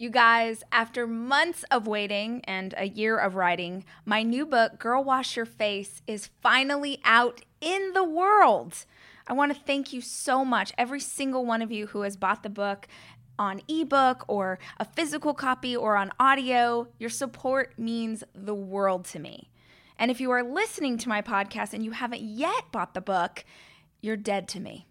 You guys, after months of waiting and a year of writing, my new book, Girl Wash Your Face, is finally out in the world. I want to thank you so much, every single one of you who has bought the book on ebook or a physical copy or on audio. Your support means the world to me. And if you are listening to my podcast and you haven't yet bought the book, you're dead to me.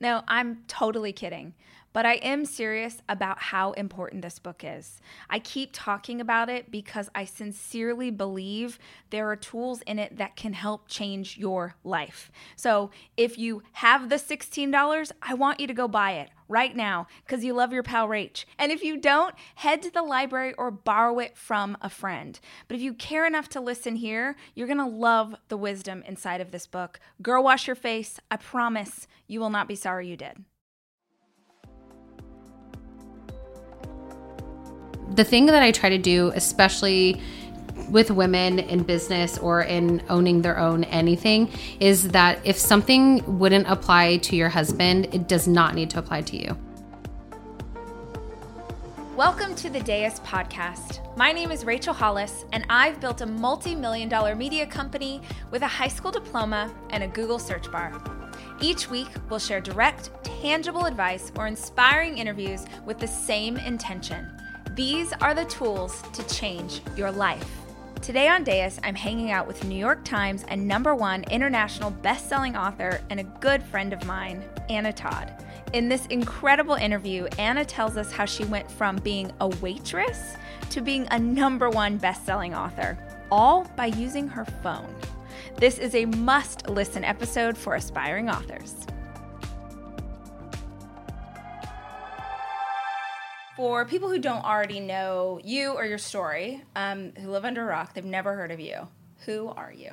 No, I'm totally kidding. But I am serious about how important this book is. I keep talking about it because I sincerely believe there are tools in it that can help change your life. So if you have the $16, I want you to go buy it right now because you love your pal Rach. And if you don't, head to the library or borrow it from a friend. But if you care enough to listen here, you're going to love the wisdom inside of this book. Girl, wash your face. I promise you will not be sorry you did. The thing that I try to do, especially with women in business or in owning their own anything, is that if something wouldn't apply to your husband, it does not need to apply to you. Welcome to the Dais podcast. My name is Rachel Hollis, and I've built a multi million dollar media company with a high school diploma and a Google search bar. Each week, we'll share direct, tangible advice or inspiring interviews with the same intention these are the tools to change your life. Today on Dais, I'm hanging out with New York Times and number one international best-selling author and a good friend of mine, Anna Todd. In this incredible interview, Anna tells us how she went from being a waitress to being a number one best-selling author, all by using her phone. This is a must listen episode for aspiring authors. For people who don't already know you or your story, um, who live under a rock, they've never heard of you. Who are you?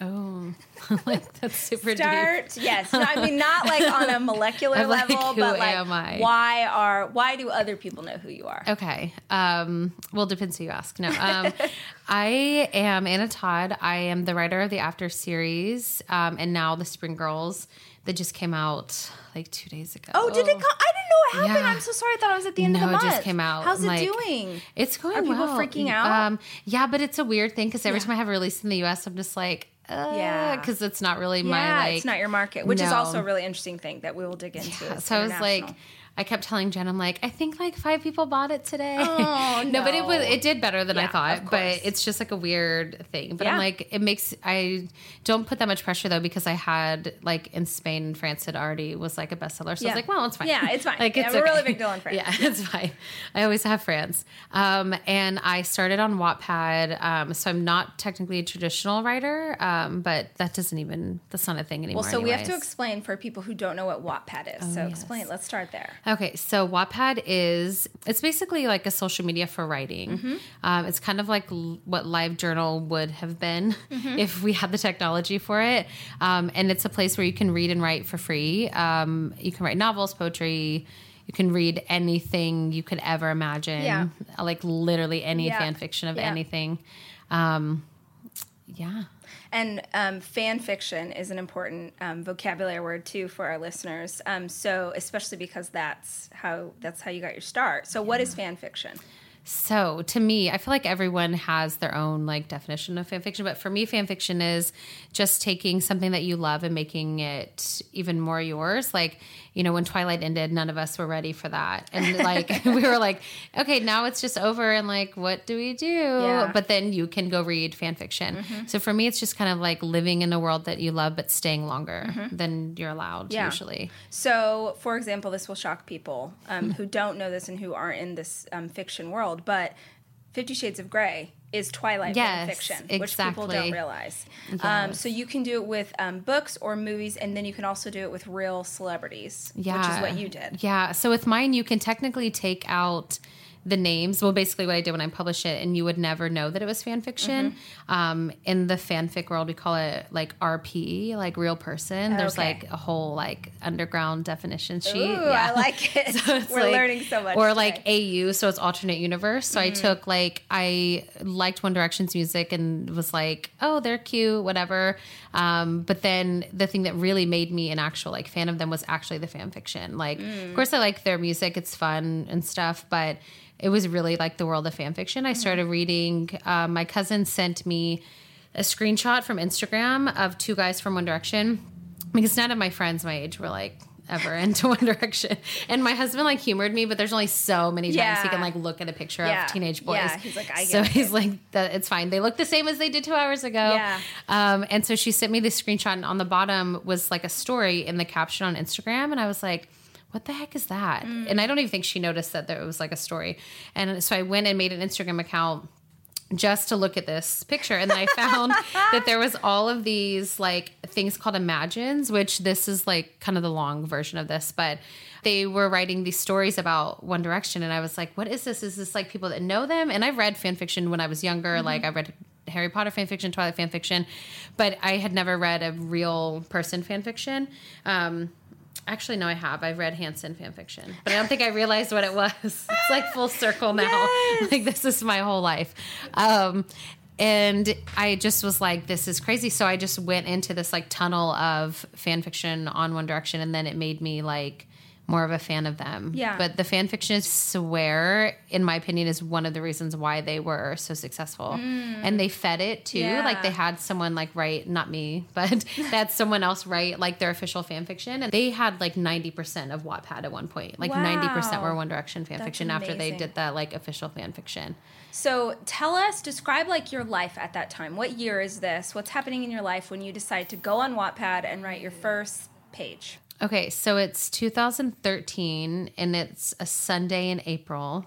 Oh, like that's super Start, deep. yes. No, I mean, not like on a molecular like, level, but like, why are why do other people know who you are? Okay. Um, well, depends who you ask. No, um, I am Anna Todd. I am the writer of the After series, um, and now the Spring Girls that just came out like two days ago. Oh, did it come? I didn't know what happened. Yeah. I'm so sorry. I thought it was at the end no, of the month. it just came out. How's it like, doing? It's going Are people well. freaking out? Um, yeah, but it's a weird thing because every Yeah. time I have a release in the U.S., I'm just like, uh, Yeah. because it's not really yeah, my like. it's not your market, which is also a really interesting thing that we will dig into. Yeah, so I was like. I kept telling Jen, I'm like, I think like five people bought it today. Oh, no, but it was it did better than Yeah, I thought. But it's just like a weird thing. But I'm like, it makes I don't put that much pressure though because I had like in Spain and France it already was like a bestseller. So I was like, well, it's fine. Yeah, it's fine. like Yeah, it's we're a really big deal in France. Yeah, it's fine. I always have France. Um, and I started on Wattpad. Um, so I'm not technically a traditional writer, um, but that doesn't even that's not a thing anymore. Well, so we have to explain for people who don't know what Wattpad is. so yes. explain. Let's start there. Okay, so Wattpad is it's basically like a social media for writing. Mm-hmm. Um, it's kind of like l- what LiveJournal would have been Mm-hmm. if we had the technology for it. Um, and it's a place where you can read and write for free. Um, you can write novels, poetry. You can read anything you could ever imagine. Yeah. Like literally any Yeah. fan fiction of Yeah. anything. Um, yeah. And um, fan fiction is an important um, vocabulary word too for our listeners. Um, so especially because that's how that's how you got your start. So what is fan fiction? So to me, I feel like everyone has their own like definition of fan fiction, but for me, fan fiction is just taking something that you love and making it even more yours. Like, you know, when Twilight ended, none of us were ready for that. And like we were like, okay, now it's just over and like what do we do? Yeah. But then you can go read fan fiction. So for me, it's just kind of like living in a world that you love but staying longer than you're allowed Yeah. usually. So, for example, this will shock people um, who don't know this and who aren't in this um, fiction world, but Fifty Shades of Grey is Twilight fan Yes, fiction, which people don't exactly. realize. Um, so you can do it with um, books or movies, and then you can also do it with real celebrities, which is what you did. Yeah. So with mine, you can technically take out the names. Well, basically, what I did when I published it, and you would never know that it was fan fiction. Mm-hmm. Um, in the fanfic world, we call it like RP, like real person. There's Okay. like a whole like underground definition sheet. Ooh, I like it. So We're like- learning so much. Or today. like AU, so it's alternate universe. So I took like I liked One Direction's music and was like, oh, they're cute, whatever. Um, but then the thing that really made me an actual like fan of them was actually the fan fiction. Like, of course, I like their music; it's fun and stuff. But it was really like the world of fan fiction. I started reading. Uh, my cousin sent me a screenshot from Instagram of two guys from One Direction because none of my friends my age were like ever into One Direction. And my husband like humored me, but there's only so many times Yeah. he can like look at a picture Yeah. of teenage boys. Yeah, he's like, I so he's like, that it's fine. They look the same as they did two hours ago. Yeah. Um, and so she sent me this screenshot, and on the bottom was like a story in the caption on Instagram, and I was like. What the heck is that? Mm. And I don't even think she noticed that there was like a story. And so I went and made an Instagram account just to look at this picture and then i found that there was all of these like things called imagines which this is like kind of the long version of this but they were writing these stories about one direction and i was like what is this? Is this like people that know them? And i've read fan fiction when i was younger like i read harry potter fan fiction twilight fan fiction but i had never read a real person fan fiction um, Actually, no, I have. I've read Hanson fan fiction, but I don't think I realized what it was. It's like full circle now. Yes. Like this is my whole life. Um, and I just was like, this is crazy. So I just went into this like tunnel of fan fiction on One Direction, and then it made me like more of a fan of them. Yeah. But the fan fiction is swear, in my opinion, is one of the reasons why they were so successful. Mm. And they fed it too. Yeah. Like they had someone like write, not me, but they had someone else write like their official fan fiction. And they had like 90% of Wattpad at one point. Like 90% were One Direction fan That's fiction after they did that like official fan fiction. So tell us, describe like your life at that time. What year is this? What's happening in your life when you decide to go on Wattpad and write your first page? Okay, so it's 2013 and it's a Sunday in April.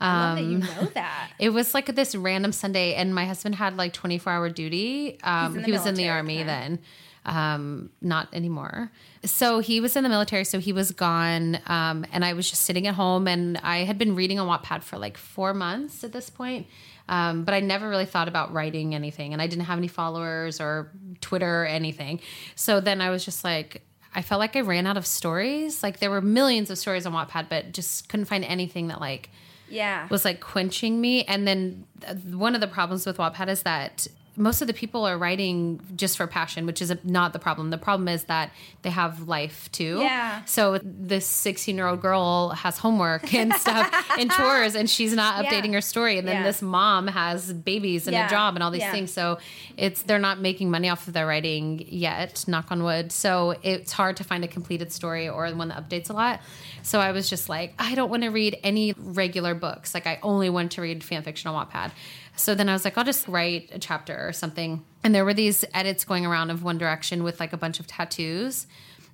I love that Um, you know that. It was like this random Sunday, and my husband had like 24 hour duty. Um, he was in the army okay. then, um, not anymore. So he was in the military, so he was gone. Um, and I was just sitting at home, and I had been reading on Wattpad for like four months at this point. Um, but I never really thought about writing anything, and I didn't have any followers or Twitter or anything. So then I was just like, I felt like I ran out of stories. Like there were millions of stories on Wattpad, but just couldn't find anything that like Yeah. was like quenching me. And then uh, one of the problems with Wattpad is that most of the people are writing just for passion, which is not the problem. The problem is that they have life too. Yeah. So this 16 year old girl has homework and stuff and chores, and she's not Yeah. updating her story. And then Yeah. this mom has babies and Yeah. a job and all these Yeah. things. So it's they're not making money off of their writing yet. Knock on wood. So it's hard to find a completed story or one that updates a lot. So I was just like, I don't want to read any regular books. Like I only want to read fan fiction on Wattpad. So then I was like, I'll just write a chapter or something. And there were these edits going around of One Direction with like a bunch of tattoos.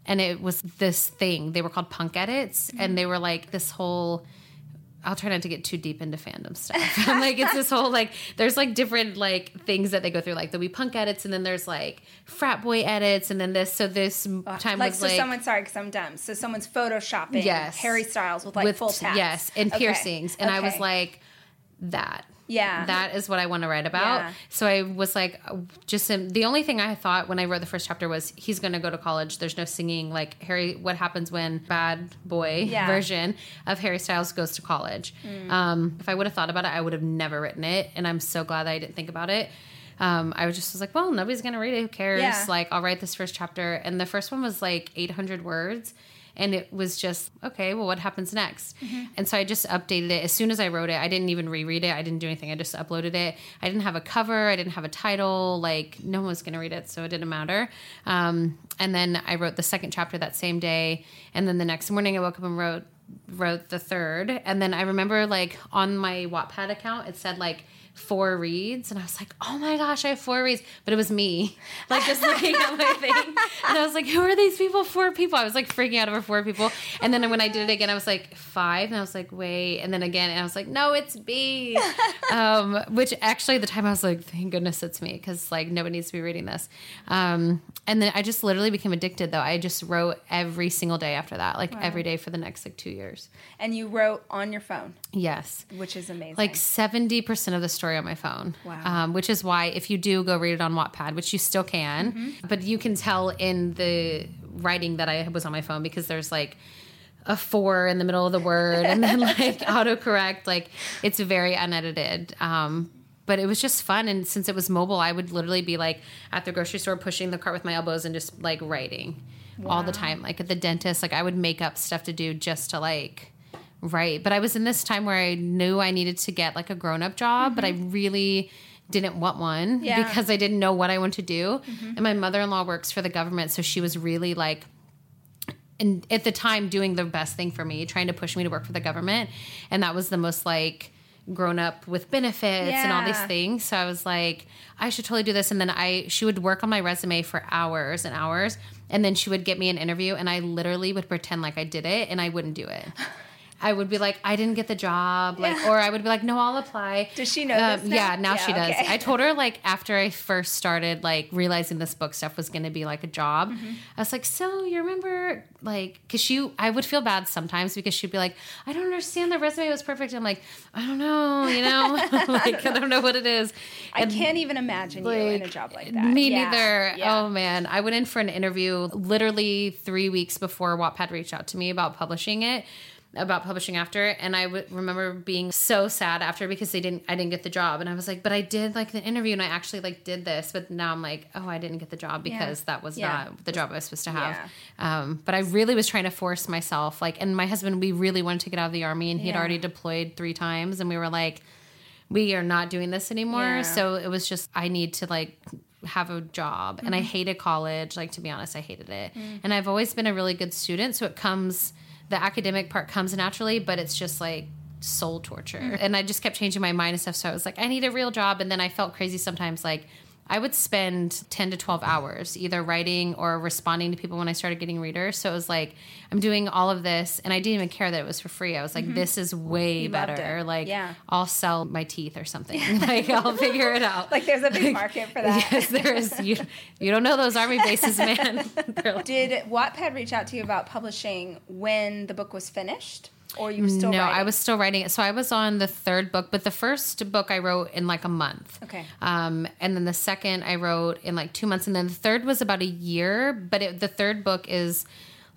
And it was this thing. They were called punk edits. And they were like this whole I'll try not to get too deep into fandom stuff. I'm like, it's this whole like, there's like different like things that they go through. Like there'll be punk edits, and then there's like frat boy edits, and then this. So this time like was so like someone sorry because I'm dumb. So someone's photoshopping Yes. Harry Styles with like with full tats. yes and Okay. piercings, and I was like, that. Yeah. that is what I want to write about. Yeah. So I was like, just um, the only thing I thought when I wrote the first chapter was he's going to go to college. There's no singing. Like Harry, what happens when bad boy Yeah. Mm. version of Harry Styles goes to college? Um, if I would have thought about it, I would have never written it, and I'm so glad that I didn't think about it. Um, I was just was like, well, nobody's gonna read it. Who cares? Yeah. Like, I'll write this first chapter, and the first one was like 800 words, and it was just okay. Well, what happens next? And so I just updated it as soon as I wrote it. I didn't even reread it. I didn't do anything. I just uploaded it. I didn't have a cover. I didn't have a title. Like, no one was gonna read it, so it didn't matter. Um, and then I wrote the second chapter that same day, and then the next morning I woke up and wrote wrote the third and then i remember like on my wattpad account it said like four reads and i was like oh my gosh i have four reads. But it was me like just looking at my thing. And i was like who are these people? Four people. I was like freaking out over four people. And then when i did it again i was like five and i was like wait. And then again and i was like no it's b um, which actually at the time i was like thank goodness it's me because like nobody needs to be reading this. Um, and then i just literally became addicted though. I just wrote every single day after that like every day for the next like two years. And you wrote on your phone, Yes. which is amazing. Like 70% of the story on my phone. Wow. Um, which is why if you do go read it on Wattpad, which you still can, Mm-hmm. but you can tell in the writing that I was on my phone because there's like a four in the middle of the word and then like autocorrect. Like it's very unedited. Um, but it was just fun. And since it was mobile, I would literally be like at the grocery store pushing the cart with my elbows and just like writing all the time. Like at the dentist, like I would make up stuff to do just to like Right. But I was in this time where I knew I needed to get like a grown up job, but I really didn't want one Mm-hmm. Yeah. Mm-hmm. because I didn't know what I wanted to do. And my mother in law works for the government. So she was really like, and at the time doing the best thing for me, trying to push me to work for the government. And that was the most like grown up with benefits and all these things. So I was like, I should totally do this. And then I she would work on my resume for hours and hours. And then she would get me an interview and I literally would pretend like I did it and I wouldn't do it. I would be like, I didn't get the job, like, Yeah. or I would be like, no, I'll apply. Does she know this now? Yeah, now Yeah, she does. okay. I told her like after I first started like realizing this book stuff was going to be like a job. Mm-hmm. I was like, so you remember like because she I would feel bad sometimes because she'd be like, I don't understand. The resume was perfect. I'm like, I don't know, you know, like I don't know what it is. I And, can't even imagine you in a job like that. Me Yeah, neither. Oh man, I went in for an interview literally three weeks before Wattpad reached out to me about publishing it, about publishing after, and I would remember being so sad after because they didn't, I didn't get the job, and I was like, but I did like the interview, and I actually like did this, but now I'm like, oh, I didn't get the job because that was Yeah. not the job I was supposed to have. Yeah. Um, but I really was trying to force myself, like, and my husband, we really wanted to get out of the army, and he had already deployed three times, and we were like we are not doing this anymore. Yeah. So it was just I need to like have a job. And Mm-hmm. I hated college. Like to be honest, I hated it. Mm. And I've always been a really good student, so it comes the academic part comes naturally, but it's just like soul torture. Mm. And I just kept changing my mind and stuff. So I was like, I need a real job. And then I felt crazy sometimes like I would spend 10 to 12 hours either writing or responding to people when I started getting readers. So it was like, I'm doing all of this and I didn't even care that it was for free. I was like, this is way Mm-hmm. You better. Like, Yeah. I'll sell my teeth or something. like, I'll figure it out. Like there's a big market for that. yes, there is. You, you don't know those army bases, man. Like- Did Wattpad reach out to you about publishing when the book was finished, or you were still no, writing? I was still writing it. So I was on the third book, but the first book I wrote in like a month. Okay. Um, and then the second I wrote in like two months, and then the third was about a year. But it, the third book is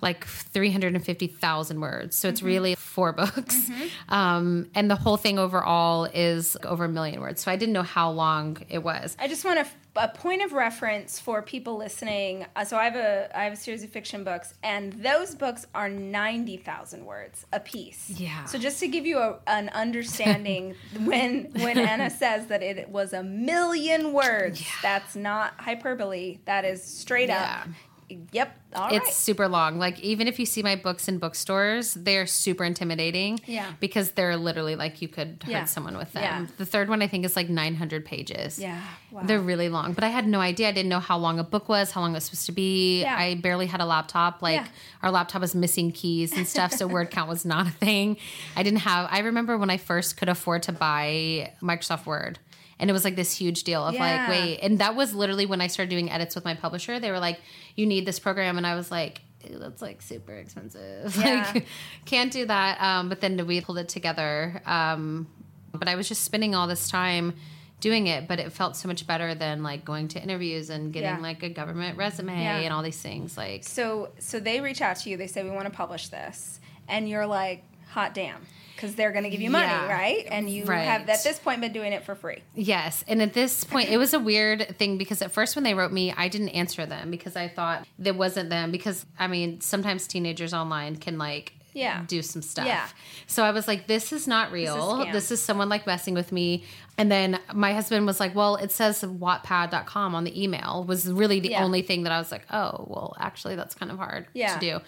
like 350,000 words. So it's Mm-hmm. really four books. Um, and the whole thing overall is over a million words. So I didn't know how long it was. I just want a, a point of reference for people listening. Uh, so I have a I have a series of fiction books, and those books are ninety thousand words a piece. Yeah. So just to give you a, an understanding, when when Anna says that it was a million words, that's not hyperbole. That is straight Yeah. up. Yep. All right. it's super long. Like even if you see my books in bookstores, they're super intimidating. Yeah. Because they're literally like you could hurt Yeah. someone with them. Yeah. The third one I think is like 900 pages. Yeah. Wow. They're really long, but I had no idea. I didn't know how long a book was, how long it was supposed to be. Yeah. I barely had a laptop. Like our laptop was missing keys and stuff, so word count was not a thing. I didn't have. I remember when I first could afford to buy Microsoft Word. And it was like this huge deal of Yeah. like, wait, and that was literally when I started doing edits with my publisher. They were like, "You need this program," and I was like, "That's like super expensive. Yeah. like, can't do that." Um, but then we pulled it together. Um, but I was just spending all this time doing it, but it felt so much better than like going to interviews and getting Yeah. like a government resume and all these things. Like, So so they reach out to you. They say we want to publish this, and you're like, hot damn, because they're going to give you money, Yeah. right? And you Right. have at this point been doing it for free. Yes. And at this point, it was a weird thing because at first, when they wrote me, I didn't answer them because I thought it wasn't them. Because, I mean, sometimes teenagers online can like, Yeah. do some stuff. Yeah. So I was like, this is not real. scam. This is, someone like messing with me. And then my husband was like, well, it says wattpad.com on the email was really the Yeah. only thing that I was like, oh, well, actually, that's kind of hard Yeah. to do.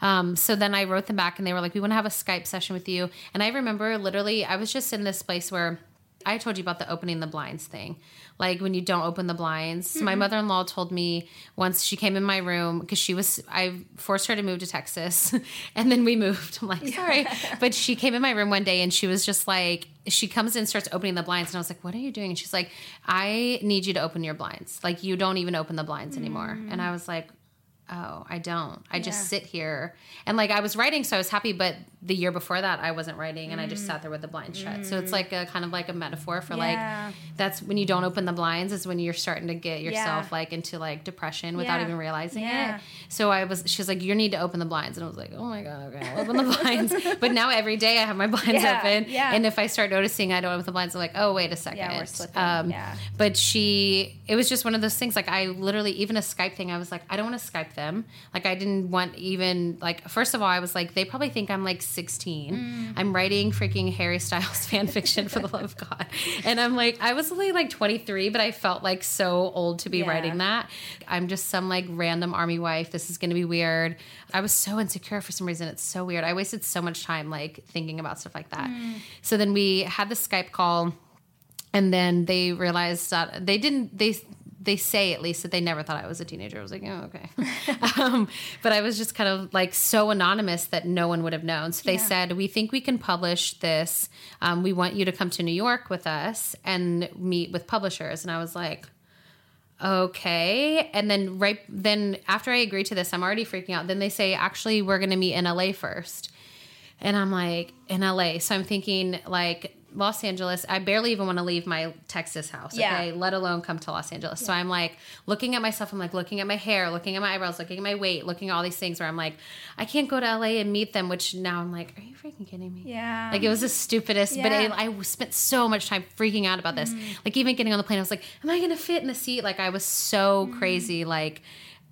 Um, so then I wrote them back and they were like, we want to have a Skype session with you. And I remember literally, I was just in this place where I told you about the opening the blinds thing. Like when you don't open the blinds. My Mm-hmm. mother in law told me once she came in my room because she was, I forced her to move to Texas and then we moved. I'm like, sorry. but she came in my room one day and she was just like, she comes in and starts opening the blinds. And I was like, what are you doing? And she's like, I need you to open your blinds. Like you don't even open the blinds anymore. And I was like, oh, I don't. I just sit here. And like I was writing, so I was happy. But the year before that, I wasn't writing and I just sat there with the blinds shut. So it's like a kind of like a metaphor for Yeah. like, that's when you don't open the blinds is when you're starting to get yourself Yeah. like into like depression without Yeah. even realizing Yeah. it. So I was, she's like, you need to open the blinds. And I was like, oh my God, okay, I'll open the blinds. but now every day I have my blinds Yeah, open. yeah. And if I start noticing I don't open the blinds, I'm like, oh, wait a second. Yeah, we're slipping. Um, Yeah. But she, it was just one of those things. Like I literally, even a Skype thing, I was like, I don't want to Skype them. Like I didn't want even like first of all, I was like, they probably think I'm like 16. Mm. I'm writing freaking Harry Styles fan fiction for the love of God. And I'm like, I was only like 23, but I felt like so old to be Yeah. writing that. I'm just some like random army wife. This is gonna be weird. I was so insecure for some reason. It's so weird. I wasted so much time like thinking about stuff like that. Mm. So then we had the Skype call and then they realized that they didn't they they say at least that they never thought I was a teenager. I was like, oh, okay. um, but I was just kind of like so anonymous that no one would have known. So they Yeah. said, we think we can publish this. Um, we want you to come to New York with us and meet with publishers. And I was like, okay. And then right then after I agree to this, I'm already freaking out. Then they say, actually, we're going to meet in LA first. And I'm like, in LA. So I'm thinking like Los Angeles. I barely even want to leave my Texas house. Yeah. Okay. Let alone come to Los Angeles. So I'm like looking at myself. I'm like looking at my hair, looking at my eyebrows, looking at my weight, looking at all these things where I'm like, I can't go to LA and meet them, which now I'm like, are you freaking kidding me? Yeah. Like it was the stupidest, but it, I spent so much time freaking out about this. Mm. Like even getting on the plane, I was like, am I going to fit in the seat? Like I was so mm. crazy, like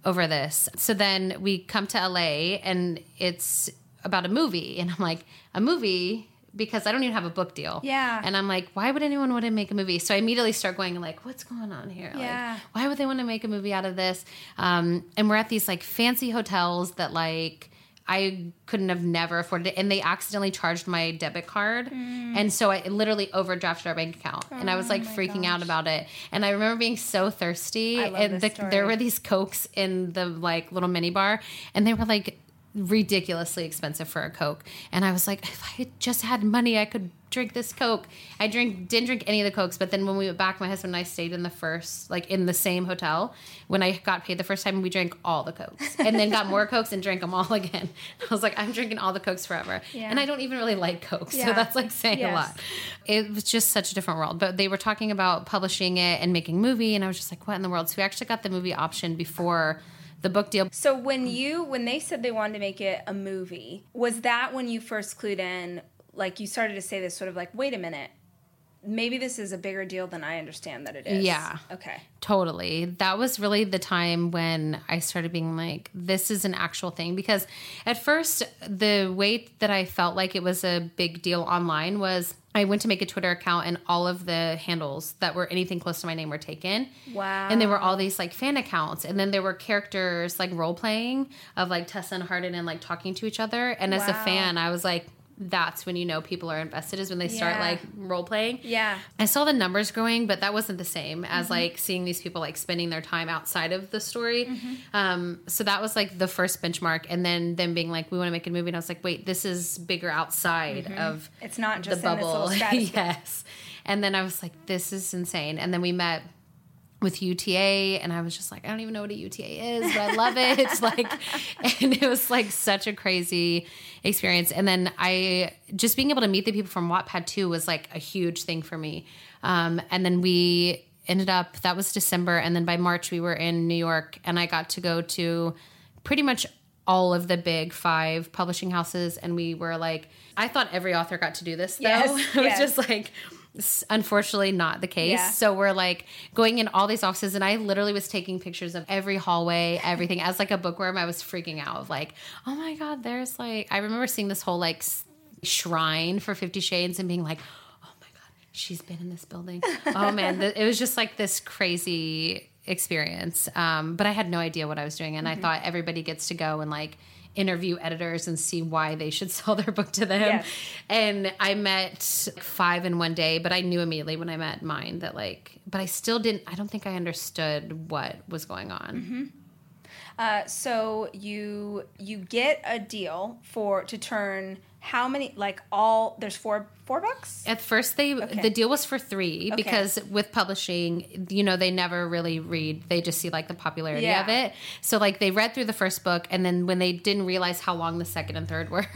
over this. So then we come to LA and it's about a movie. And I'm like, a movie? Because I don't even have a book deal. Yeah. And I'm like, why would anyone want to make a movie? So I immediately start going like, what's going on here? Yeah. Like, why would they want to make a movie out of this? Um, and we're at these like fancy hotels that like I couldn't have never afforded it, and they accidentally charged my debit card, and so I literally overdrafted our bank account, and I was like Mm. Oh my freaking out about it. And I remember being so thirsty, and the, there were these cokes in the like little mini bar, and they were like ridiculously expensive for a coke. And i was like if i had just had money i could drink this coke. I drink didn't drink any of the cokes but then when we went back my husband and i stayed in the first like in the same hotel. When i got paid the first time we drank all the cokes and then got more cokes and drank them all again. I was like i'm drinking all the cokes forever. Yeah. and i don't even really like coke so that's like saying Yes. a lot. It was just such a different world. But they were talking about publishing it and making movie and i was just like what in the world? So we actually got the movie option before the book deal So when you when they said they wanted to make it a movie, was that when you first clued in? Like you started to say this sort of like, wait a minute, maybe this is a bigger deal than I understand that it is. Yeah. Okay. Totally. That was really the time when I started being like, this is an actual thing. Because at first, the way that I felt like it was a big deal online was I went to make a Twitter account and all of the handles that were anything close to my name were taken. Wow. And there were all these like fan accounts. And then there were characters like role playing of like Tessa and Hardin and like talking to each other. And as a fan, I was like, that's when you know people are invested is when they start Yeah. like role playing. Yeah. I saw the numbers growing, but that wasn't the same as mm-hmm. like seeing these people like spending their time outside of the story. Mm-hmm. Um, so that was like the first benchmark, and then them being like, "We want to make a movie," and I was like, "Wait, this is bigger outside mm-hmm. of It's not the just in this bubble." yes, and then I was like, "This is insane," and then we met with UTA and I was just like, I don't even know what a UTA is, but I love it. It's like and it was like such a crazy experience. And then I just being able to meet the people from Wattpad too was like a huge thing for me. Um, and then we ended up that was December and then by March we were in New York and I got to go to pretty much all of the big five publishing houses and we were like I thought every author got to do this though. Yes, it was yes. just like unfortunately not the case. Yeah. So we're like going in all these offices, and I literally was taking pictures of every hallway, everything. As like a bookworm, I was freaking out of like, oh my god, there's like I remember seeing this whole like shrine for Fifty Shades and being like, oh my god, she's been in this building. Oh man, it was just like this crazy experience. Um, but I had no idea what I was doing, and Mm-hmm. I thought everybody gets to go and like interview editors and see why they should sell their book to them. Yes. And I met five in one day, but I knew immediately when I met mine that like, but I still didn't. I don't think I understood what was going on. Uh, so you you get a deal for to turn how many like all there's four four books. At first, they Okay. the deal was for three Okay. because with publishing, you know, they never really read; they just see like the popularity Yeah. of it. So, like, they read through the first book, and then when they didn't realize how long the second and third were,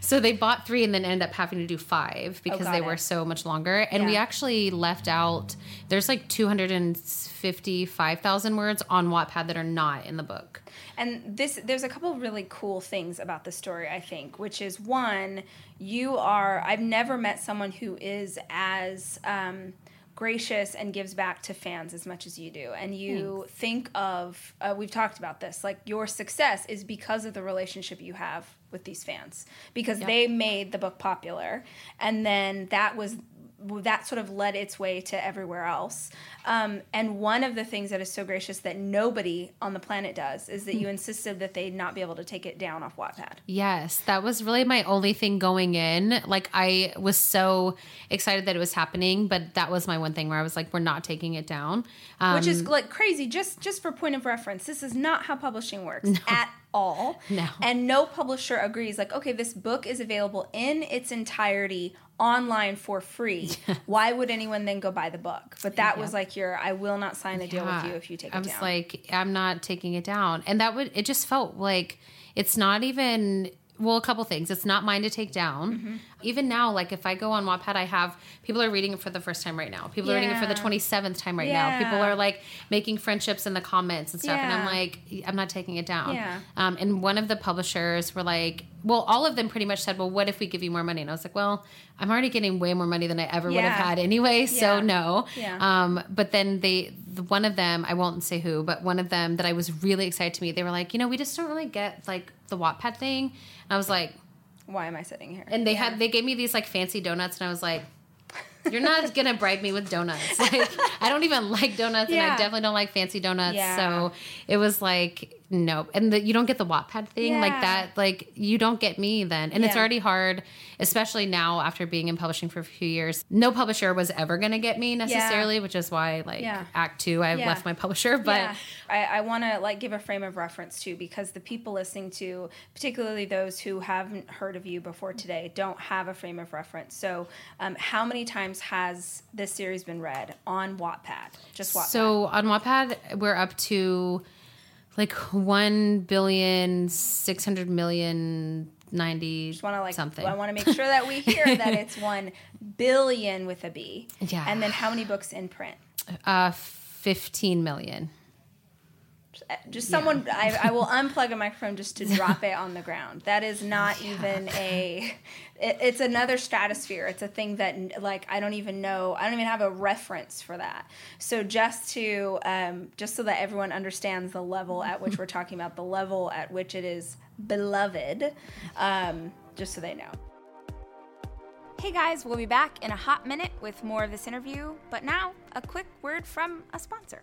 so they bought three and then ended up having to do five oh, because Oh, they it. were so much longer. And we actually left out. There's like two hundred and fifty-five thousand words on Wattpad that are not in the book. And this there's a couple of really cool things about the story, I think, which is one, you are I've never met someone who is as um, gracious and gives back to fans as much as you do. And you Thanks. think of, uh, we've talked about this, like your success is because of the relationship you have with these fans, because yep. they made the book popular. And then that was that sort of led its way to everywhere else. Um, and one of the things that is so gracious that nobody on the planet does is that you hmm. insisted that they not be able to take it down off Wattpad. Yes, that was really my only thing going in. Like I was so excited that it was happening, but that was my one thing where I was like, we're not taking it down, um, which is um, like crazy. Just just for point of reference, this is not how publishing works no. at all. No. And no publisher agrees, like, okay, this book is available in its entirety online for free. Why would anyone then go buy the book? But that yeah. was like your I will not sign a deal yeah. with you if you take it I was down. like, I'm not taking it down. And that would it just felt like it's not even well, a couple things. It's not mine to take down. Mm-hmm. Even now, like if I go on Wattpad, I have people are reading it for the first time right now. People yeah. are reading it for the twenty seventh time right yeah. now. People are like making friendships in the comments and stuff, yeah. and I'm like, I'm not taking it down. Yeah. Um, and one of the publishers were like, well, all of them pretty much said, well, what if we give you more money? And I was like, well, I'm already getting way more money than I ever would have had anyway, so no. Yeah. Um, but then they, one of them, I won't say who, but one of them that I was really excited to meet, they were like, you know, we just don't really get like the Wattpad thing. And I was like, why am I sitting here? And they yeah. had they gave me these like fancy donuts, and I was like, you're not gonna bribe me with donuts. Like I don't even like donuts, yeah. and I definitely don't like fancy donuts. Yeah. So it was like nope. And the, you don't get the Wattpad thing yeah. like that. Like you don't get me then, and it's already hard, especially now after being in publishing for a few years. No publisher was ever gonna get me necessarily, which is why like Act Two, I left my publisher. But I, I want to like give a frame of reference too, because the people listening to, particularly those who haven't heard of you before today, don't have a frame of reference. So, um, how many times has this series been read on Wattpad? Just Wattpad. So on Wattpad, we're up to like one billion six hundred million ninety Just wanna, like, something. I want to make sure that we hear that it's one billion with a B. Yeah. And then how many books in print? Uh, fifteen million just someone yeah. I, I, will unplug a microphone just to drop it on the ground that is not yeah. even a it, it's another stratosphere it's a thing that like i don't even know i don't even have a reference for that so just to um, just so that everyone understands the level at which we're talking about the level at which it is beloved um, just so they know Hey guys, we'll be back in a hot minute with more of this interview, but now a quick word from a sponsor.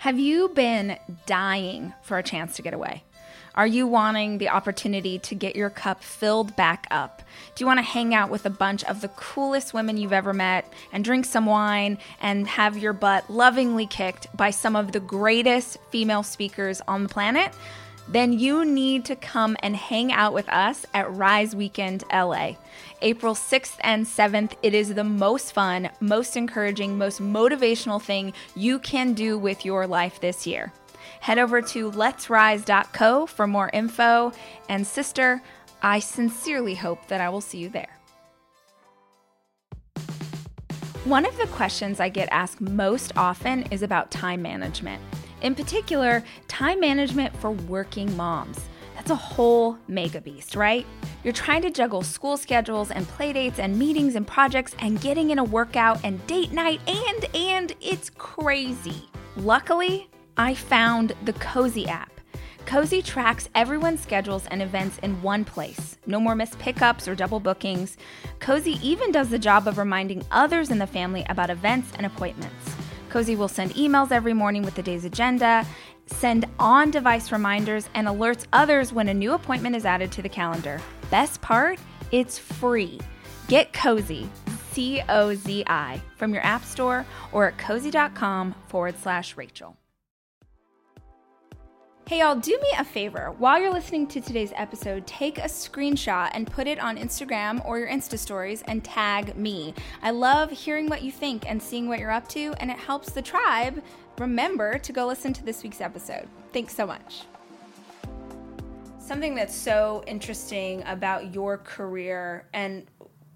Have you been dying for a chance to get away? Are you wanting the opportunity to get your cup filled back up? Do you want to hang out with a bunch of the coolest women you've ever met and drink some wine and have your butt lovingly kicked by some of the greatest female speakers on the planet? Then you need to come and hang out with us at Rise Weekend LA. April 6th and 7th. It is the most fun, most encouraging, most motivational thing you can do with your life this year. Head over to letsrise.co for more info. And, sister, I sincerely hope that I will see you there. One of the questions I get asked most often is about time management. In particular, time management for working moms. That's a whole mega beast, right? You're trying to juggle school schedules and playdates and meetings and projects and getting in a workout and date night and and it's crazy. Luckily, I found the Cozi app. Cozi tracks everyone's schedules and events in one place. No more missed pickups or double bookings. Cozi even does the job of reminding others in the family about events and appointments. Cozi will send emails every morning with the day's agenda, send on device reminders, and alerts others when a new appointment is added to the calendar. Best part? It's free. Get Cozi, C O Z I, from your App Store or at cozi.com forward slash Rachel. Hey, y'all, do me a favor. While you're listening to today's episode, take a screenshot and put it on Instagram or your Insta stories and tag me. I love hearing what you think and seeing what you're up to, and it helps the tribe remember to go listen to this week's episode. Thanks so much. Something that's so interesting about your career and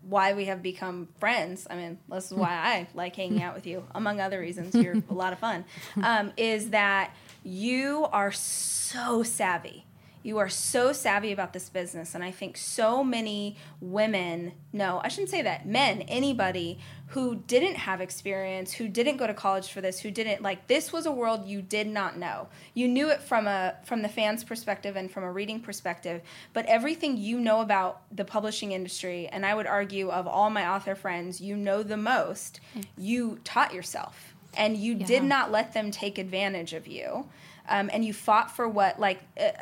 why we have become friends. I mean, this is why I like hanging out with you, among other reasons. You're a lot of fun. Um, is that you are so savvy. You are so savvy about this business. And I think so many women, no, I shouldn't say that, men, anybody who didn't have experience, who didn't go to college for this, who didn't like this was a world you did not know. You knew it from a from the fans perspective and from a reading perspective, but everything you know about the publishing industry, and I would argue of all my author friends, you know the most, you taught yourself and you yeah. did not let them take advantage of you um, and you fought for what like uh, uh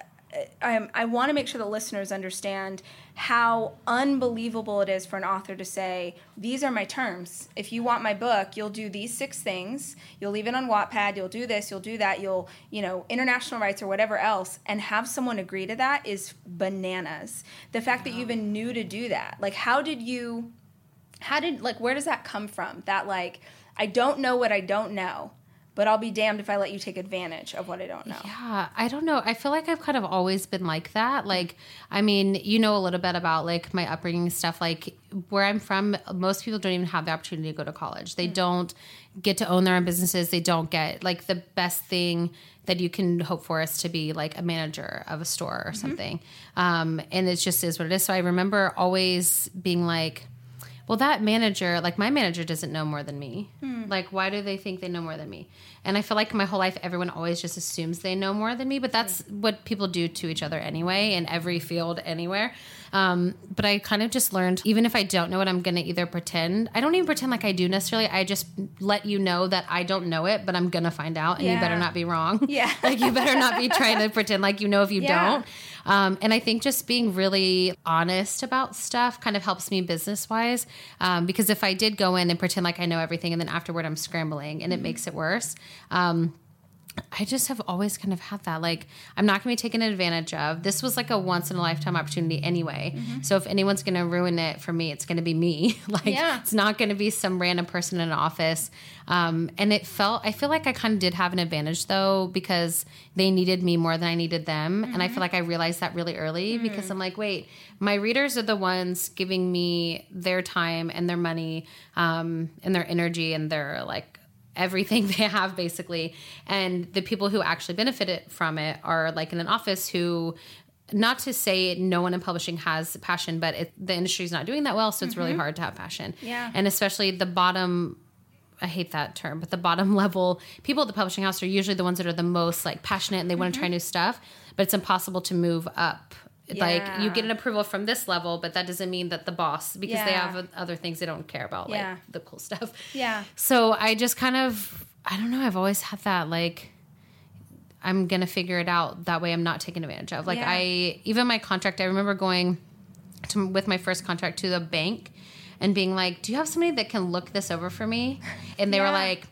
I, I want to make sure the listeners understand how unbelievable it is for an author to say, These are my terms. If you want my book, you'll do these six things. You'll leave it on Wattpad. You'll do this. You'll do that. You'll, you know, international rights or whatever else. And have someone agree to that is bananas. The fact that you even knew to do that. Like, how did you, how did, like, where does that come from? That, like, I don't know what I don't know, but I'll be damned if I let you take advantage of what I don't know. Yeah, I don't know. I feel like I've kind of always been like that. Like, I mean, you know a little bit about like my upbringing stuff. Like, where I'm from, most people don't even have the opportunity to go to college. They mm-hmm. don't get to own their own businesses. They don't get like the best thing that you can hope for is to be like a manager of a store or mm-hmm. something. Um, and it just is what it is. So I remember always being like, well, that manager, like my manager doesn't know more than me. Hmm. Like, why do they think they know more than me? And I feel like my whole life, everyone always just assumes they know more than me, but that's what people do to each other anyway, in every field, anywhere. Um, but I kind of just learned, even if I don't know it, I'm going to either pretend. I don't even pretend like I do necessarily. I just let you know that I don't know it, but I'm going to find out, and yeah. you better not be wrong. Yeah. like, you better not be trying to pretend like you know if you yeah. don't. Um, and I think just being really honest about stuff kind of helps me business wise. Um, because if I did go in and pretend like I know everything and then afterward I'm scrambling and it mm-hmm. makes it worse. Um, I just have always kind of had that. Like, I'm not going to be taken advantage of. This was like a once in a lifetime opportunity anyway. Mm-hmm. So if anyone's going to ruin it for me, it's going to be me. like, yeah. it's not going to be some random person in an office. Um, and it felt, I feel like I kind of did have an advantage though, because they needed me more than I needed them. Mm-hmm. And I feel mm-hmm. like I realized that really early mm-hmm. because I'm like, wait, my readers are the ones giving me their time and their money um, and their energy and their like everything they have basically and the people who actually benefited from it are like in an office who not to say no one in publishing has passion but it, the industry's not doing that well so it's mm-hmm. really hard to have passion yeah and especially the bottom I hate that term, but the bottom level people at the publishing house are usually the ones that are the most like passionate and they mm-hmm. want to try new stuff, but it's impossible to move up yeah. Like you get an approval from this level, but that doesn't mean that the boss because yeah. they have other things they don't care about, yeah. like the cool stuff. Yeah. So I just kind of I don't know. I've always had that like I'm gonna figure it out. That way, I'm not taken advantage of. Like yeah. I even my contract. I remember going to with my first contract to the bank and being like, "Do you have somebody that can look this over for me?" And they yeah. were like,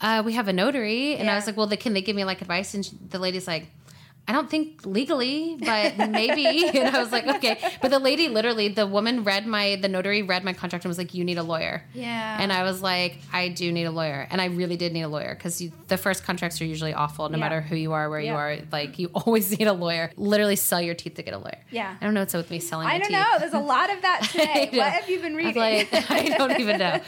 uh, "We have a notary." And yeah. I was like, "Well, they, can they give me like advice?" And the lady's like, I don't think legally, but maybe. and I was like, okay. But the lady literally, the woman read my, the notary read my contract and was like, you need a lawyer. Yeah. And I was like, I do need a lawyer. And I really did need a lawyer because the first contracts are usually awful, no Yeah. matter who you are, where you are. Like, you always need a lawyer. Literally sell your teeth to get a lawyer. Yeah. I don't know what's up with me selling I don't teeth. know. There's a lot of that today. I what have you been reading? like, I don't even know.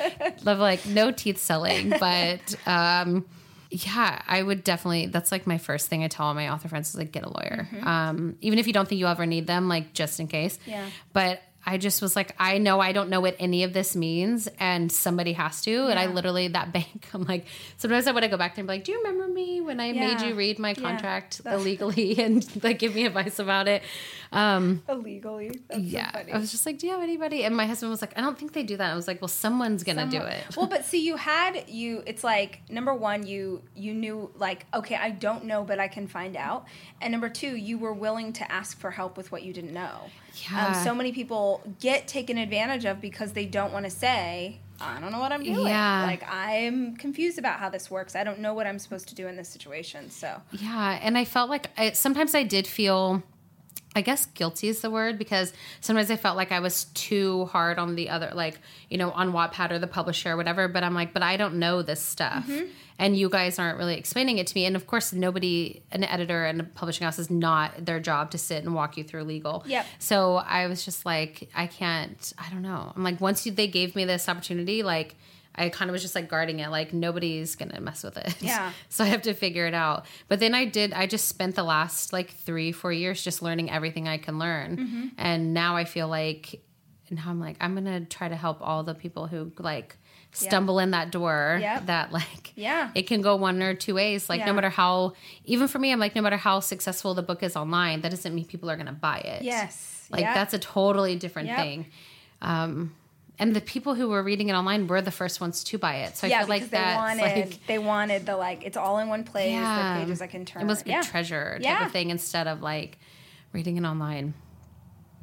Love like no teeth selling, but um, yeah, I would definitely. That's like my first thing I tell all my author friends is like get a lawyer. Um, even if you don't think you ever need them, like just in case. Yeah. But I just was like, I know I don't know what any of this means, and somebody has to. And I literally that bank. I'm like, sometimes I want to go back there and be like, Do you remember me when I made you read my Yeah. contract illegally and like give me advice about it? Um, Illegally. That's yeah, So funny. I was just like, "Do you have anybody?" And my husband was like, "I don't think they do that." I was like, "Well, someone's gonna do it." well, but see, you had you. It's like number one, you you knew like okay, I don't know, but I can find out. And number two, you were willing to ask for help with what you didn't know. Yeah. Um, so many people get taken advantage of because they don't want to say. I don't know what I'm doing. Yeah. Like I'm confused about how this works. I don't know what I'm supposed to do in this situation. So Yeah, and I felt like I, sometimes I did feel, I guess guilty is the word because sometimes I felt like I was too hard on the other, like you know, on Wattpad or the publisher or whatever. But I'm like, but I don't know this stuff, Mm-hmm. and you guys aren't really explaining it to me. And of course, nobody, an editor and a publishing house is not their job to sit and walk you through legal. Yep. So I was just like, I can't. I don't know. I'm like, once you, they gave me this opportunity, like. I kind of was just like guarding it, like nobody's gonna mess with it. Yeah. So I have to figure it out. But then I did, I just spent the last like three, four years just learning everything I can learn. Mm-hmm. And now I feel like, now I'm like, I'm to try to help all the people who like stumble in that door Yep. that like, Yeah. it can go one or two ways. Like, Yeah. no matter how, even for me, I'm like, no matter how successful the book is online, that doesn't mean people are going to buy it. yes, Like, Yep. that's a totally different Yep. thing. Um, and the people who were reading it online were the first ones to buy it. So I yeah, feel like they that's wanted like, they wanted the like it's all in one place. Yeah. The pages I can turn. It must be yeah. a treasure type Yeah. of thing instead of like reading it online.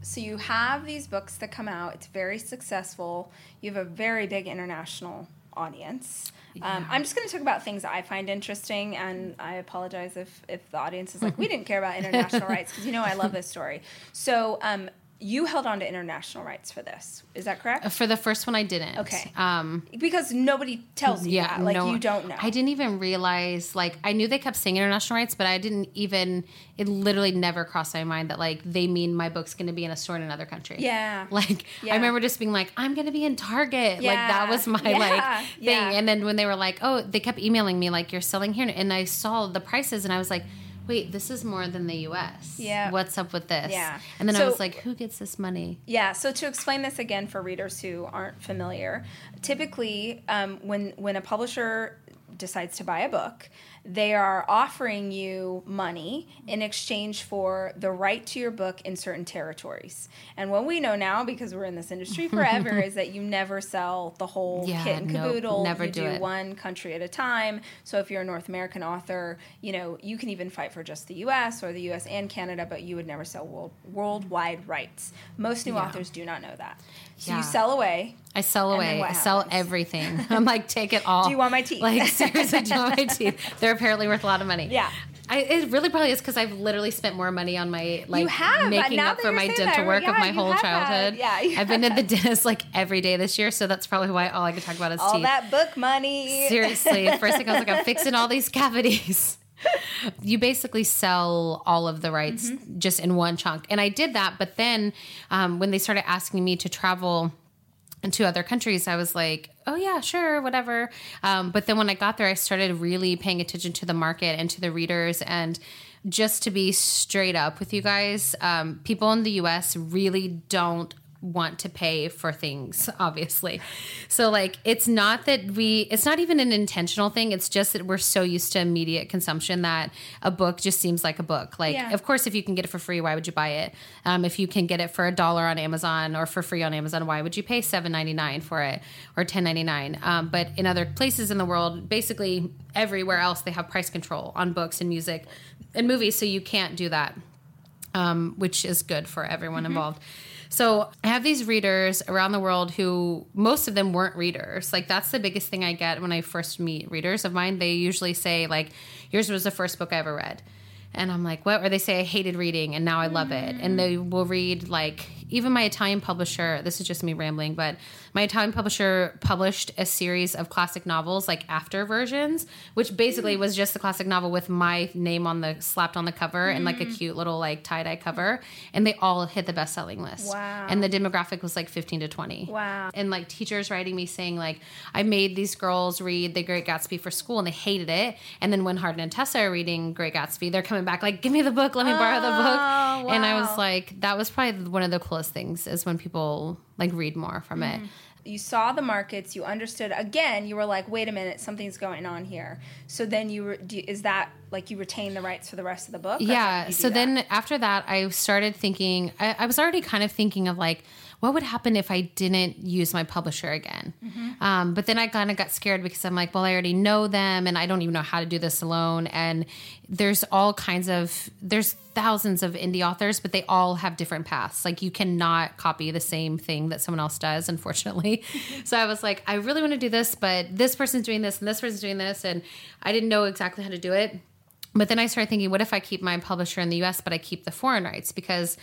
so you have these books that come out it's very successful you have a very big international audience um, i'm just going to talk about things that i find interesting and i apologize if, if the audience is like we didn't care about international rights because you know i love this story so um, you held on to international rights for this is that correct For the first one, I didn't. Okay. Um, because nobody tells you that like no- you don't know I didn't even realize. Like, I knew they kept saying international rights, but I didn't even. It literally never crossed my mind that like they mean my book's going to be in a store in another country. Yeah. Like Yeah. I remember just being like, I'm going to be in Target. Yeah. Like that was my Yeah. like thing. Yeah. And then when they were like, oh, they kept emailing me like you're selling here, and I saw the prices, and I was like. Wait, this is more than the U.S. Yeah. What's up with this? Yeah. And then I was like, who gets this money? Yeah. So to explain this again for readers who aren't familiar, typically um, when when a publisher decides to buy a book, they are offering you money in exchange for the right to your book in certain territories. And what we know now, because we're in this industry forever, is that you never sell the whole Yeah, kit and nope, caboodle. never you do do it. one country at a time. So if you're a North American author, you know you can even fight for just the U.S. or the U.S. and Canada, but you would never sell world, worldwide rights. Most new Yeah. authors do not know that. So Yeah. you sell away. I sell away. I sell everything. I'm like, take it all. Do you want my teeth? Like seriously, do you want my teeth? They're apparently worth a lot of money. Yeah. I, it really probably is because I've literally spent more money on my like have. making up for my dental that, work of my whole childhood. Yeah, I've been to the dentist like every day this year, so that's probably why all I can talk about is All teeth. that book money. Seriously, first thing I was like, I'm fixing all these cavities. You basically sell all of the rights Mm-hmm. just in one chunk. And I did that. But then um, when they started asking me to travel into other countries, I was like, oh, yeah, sure, whatever. Um, but then when I got there, I started really paying attention to the market and to the readers. And just to be straight up with you guys, um, people in the US really don't want to pay for things obviously. So like it's not that we it's not even an intentional thing. It's just that we're so used to immediate consumption that a book just seems like a book. Like Yeah. of course if you can get it for free why would you buy it? Um, if you can get it for a dollar on amazon or for free on amazon why would you pay 7.99 for it or 10.99 um, but in other places in the world basically everywhere else they have price control on books and music and movies so you can't do that um, which is good for everyone involved. So I have these readers around the world who most of them weren't readers. Like that's the biggest thing I get when I first meet readers of mine. They usually say like, "Yours was the first book I ever read." and I'm like, what? Or they say I hated reading and now I love it. And they will read like even my Italian publisher. This is just me rambling, but my Italian publisher published a series of classic novels, like after versions, which basically was just the classic novel with my name on the slapped on the cover and like a mm. cute little like tie dye cover, and they all hit the best selling list. Wow. And the demographic was like 15 to 20. Wow. And like teachers writing me saying like I made these girls read The Great Gatsby for school and they hated it, and then when Hardin and Tessa are reading Great Gatsby, they're coming back like, give me the book, let me borrow the book. Oh, And I was like, that was probably one of the coolest things is when people like read more from it. Mm-hmm. you saw the markets you understood again you were like wait a minute something's going on here so then you were do, is that like you retain the rights for the rest of the book yeah. do you do So that? then after that, I started thinking, I, I was already kind of thinking of like, what would happen if I didn't use my publisher again? Mm-hmm. Um, but then I kind of got scared because I'm like, well, I already know them and I don't even know how to do this alone. And there's all kinds of, there's thousands of indie authors, but they all have different paths. Like you cannot copy the same thing that someone else does, unfortunately. so I was like, I really want to do this, but this person's doing this and this person's doing this. And I didn't know exactly how to do it. But then I started thinking, what if I keep my publisher in the US, but I keep the foreign rights? Because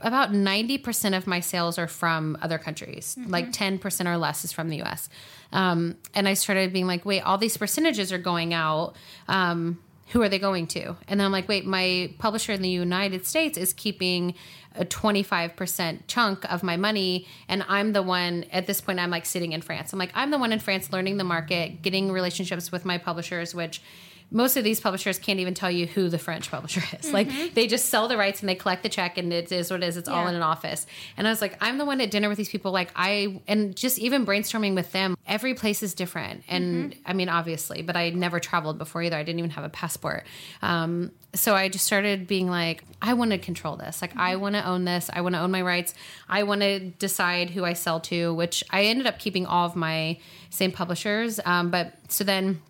about 90% of my sales are from other countries, like 10% or less is from the US. Um, and I started being like, wait, all these percentages are going out. Um, who are they going to? And then I'm like, wait, my publisher in the United States is keeping a 25% chunk of my money. And I'm the one, at this point, I'm like sitting in France. I'm like, I'm the one in France learning the market, getting relationships with my publishers, which most of these publishers can't even tell you who the French publisher is. Like they just sell the rights and they collect the check and it is what it is. It's all in an office. And I was like, I'm the one at dinner with these people. Like I, and just even brainstorming with them, every place is different. And I mean, obviously, but I never traveled before either. I didn't even have a passport. Um, so I just started being like, I want to control this. Like I want to own this. I want to own my rights. I want to decide who I sell to, which I ended up keeping all of my same publishers. Um, but so then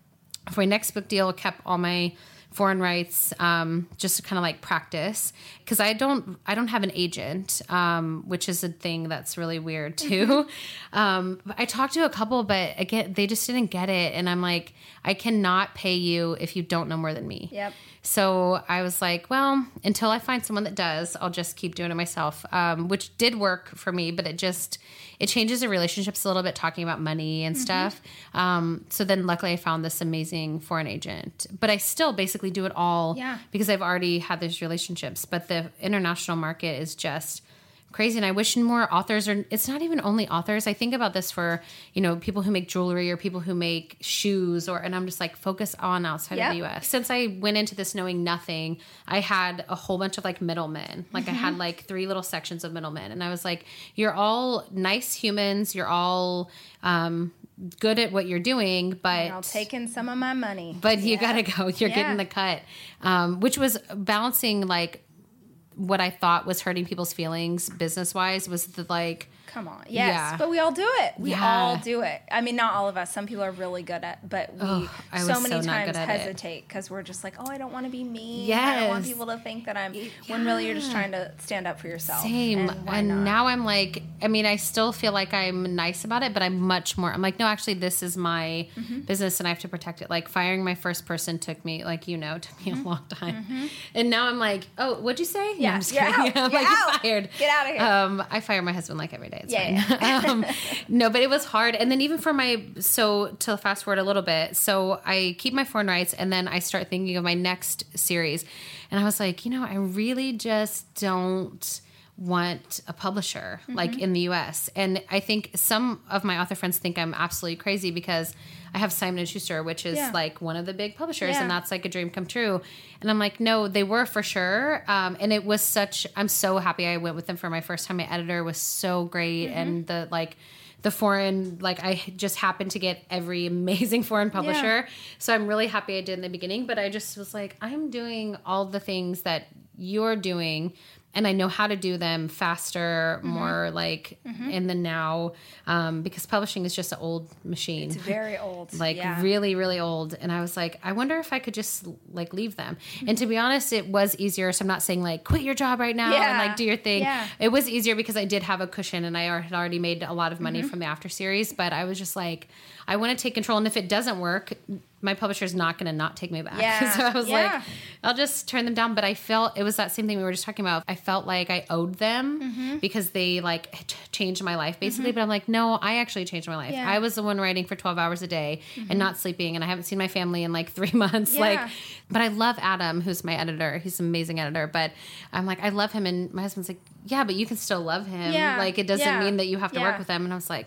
for my next book deal kept all my foreign rights um, just to kind of like practice. Because i don't i don't have an agent um, which is a thing that's really weird too. Um, i talked to a couple but again they just didn't get it. And i'm like i cannot pay you if you don't know more than me. Yep. So I was like, well, until I find someone that does, I'll just keep doing it myself, um, which did work for me, but it just it changes the relationships a little bit, talking about money and stuff. Um, so then, luckily, I found this amazing foreign agent, but I still basically do it all Yeah. because I've already had those relationships. But the international market is just crazy and i wish more authors are it's not even only authors i think about this for you know people who make jewelry or people who make shoes or and i'm just like focus on outside Yep. of the us since i went into this knowing nothing i had a whole bunch of like middlemen like i had like three little sections of middlemen and i was like you're all nice humans you're all um good at what you're doing but I'll take in some of my money. but you gotta go. You're Yeah. getting the cut, um, which was balancing like what I thought was hurting people's feelings business wise was the like Come on. Yes. Yeah. But we all do it. We Yeah. all do it. I mean, not all of us. Some people are really good at but we I so many so times good at it. hesitate because we're just like, oh, I don't want to be mean. I don't want people to think that I'm when really you're just trying to stand up for yourself. same. And, And, now I'm like, I mean, I still feel like I'm nice about it, but I'm much more. I'm like, no, actually, this is my Mm-hmm. business, and I have to protect it. Like firing my first person took me, like you know, took me Mm-hmm. a long time, and now I'm like, oh, what'd you say? No, Yeah, I'm just kidding. out. I'm You're like, out. fired. Get outta here. Um, I fire my husband like every day. It's Yeah, fine. um, no, but it was hard. And then even for my so to fast forward a little bit, so I keep my foreign rights, and then I start thinking of my next series, and I was like, you know, I really just don't want a publisher like in the US. And I think some of my author friends think I'm absolutely crazy because I have Simon and Schuster, which is Yeah. like one of the big publishers, Yeah. and that's like a dream come true. And I'm like, no, they were for sure. Um, and it was such. I'm so happy I went with them for my first time. My editor was so great, and the like. The foreign, like I just happened to get every amazing foreign publisher. So I'm really happy I did in the beginning, but I just was like, I'm doing all the things that you're doing and I know how to do them faster, Mm-hmm. more like in the now, um, because publishing is just an old machine. it's very old. like yeah. really, really old. And I was like, I wonder if I could just like leave them. And to be honest, it was easier. So I'm not saying like quit your job right now and like do your thing. Yeah. It was easier because I did have a cushion and I had already made a lot of money Mm-hmm. from the after series. But I was just like, I want to take control. And if it doesn't work, my publisher's not going to not take me back. Yeah. so I was Yeah. like, I'll just turn them down. But I felt it was that same thing we were just talking about. I felt like I owed them Mm-hmm. because they like t- changed my life basically. But I'm like, no, I actually changed my life. Yeah. Mm-hmm. I was the one writing for 12 hours a day and not sleeping. And I haven't seen my family in like three months. Yeah. Like, but I love Adam, who's my editor. He's an amazing editor. But I'm like, I love him. And my husband's like, yeah, but you can still love him. Yeah. Like, it doesn't mean that you have to work with him. And I was like,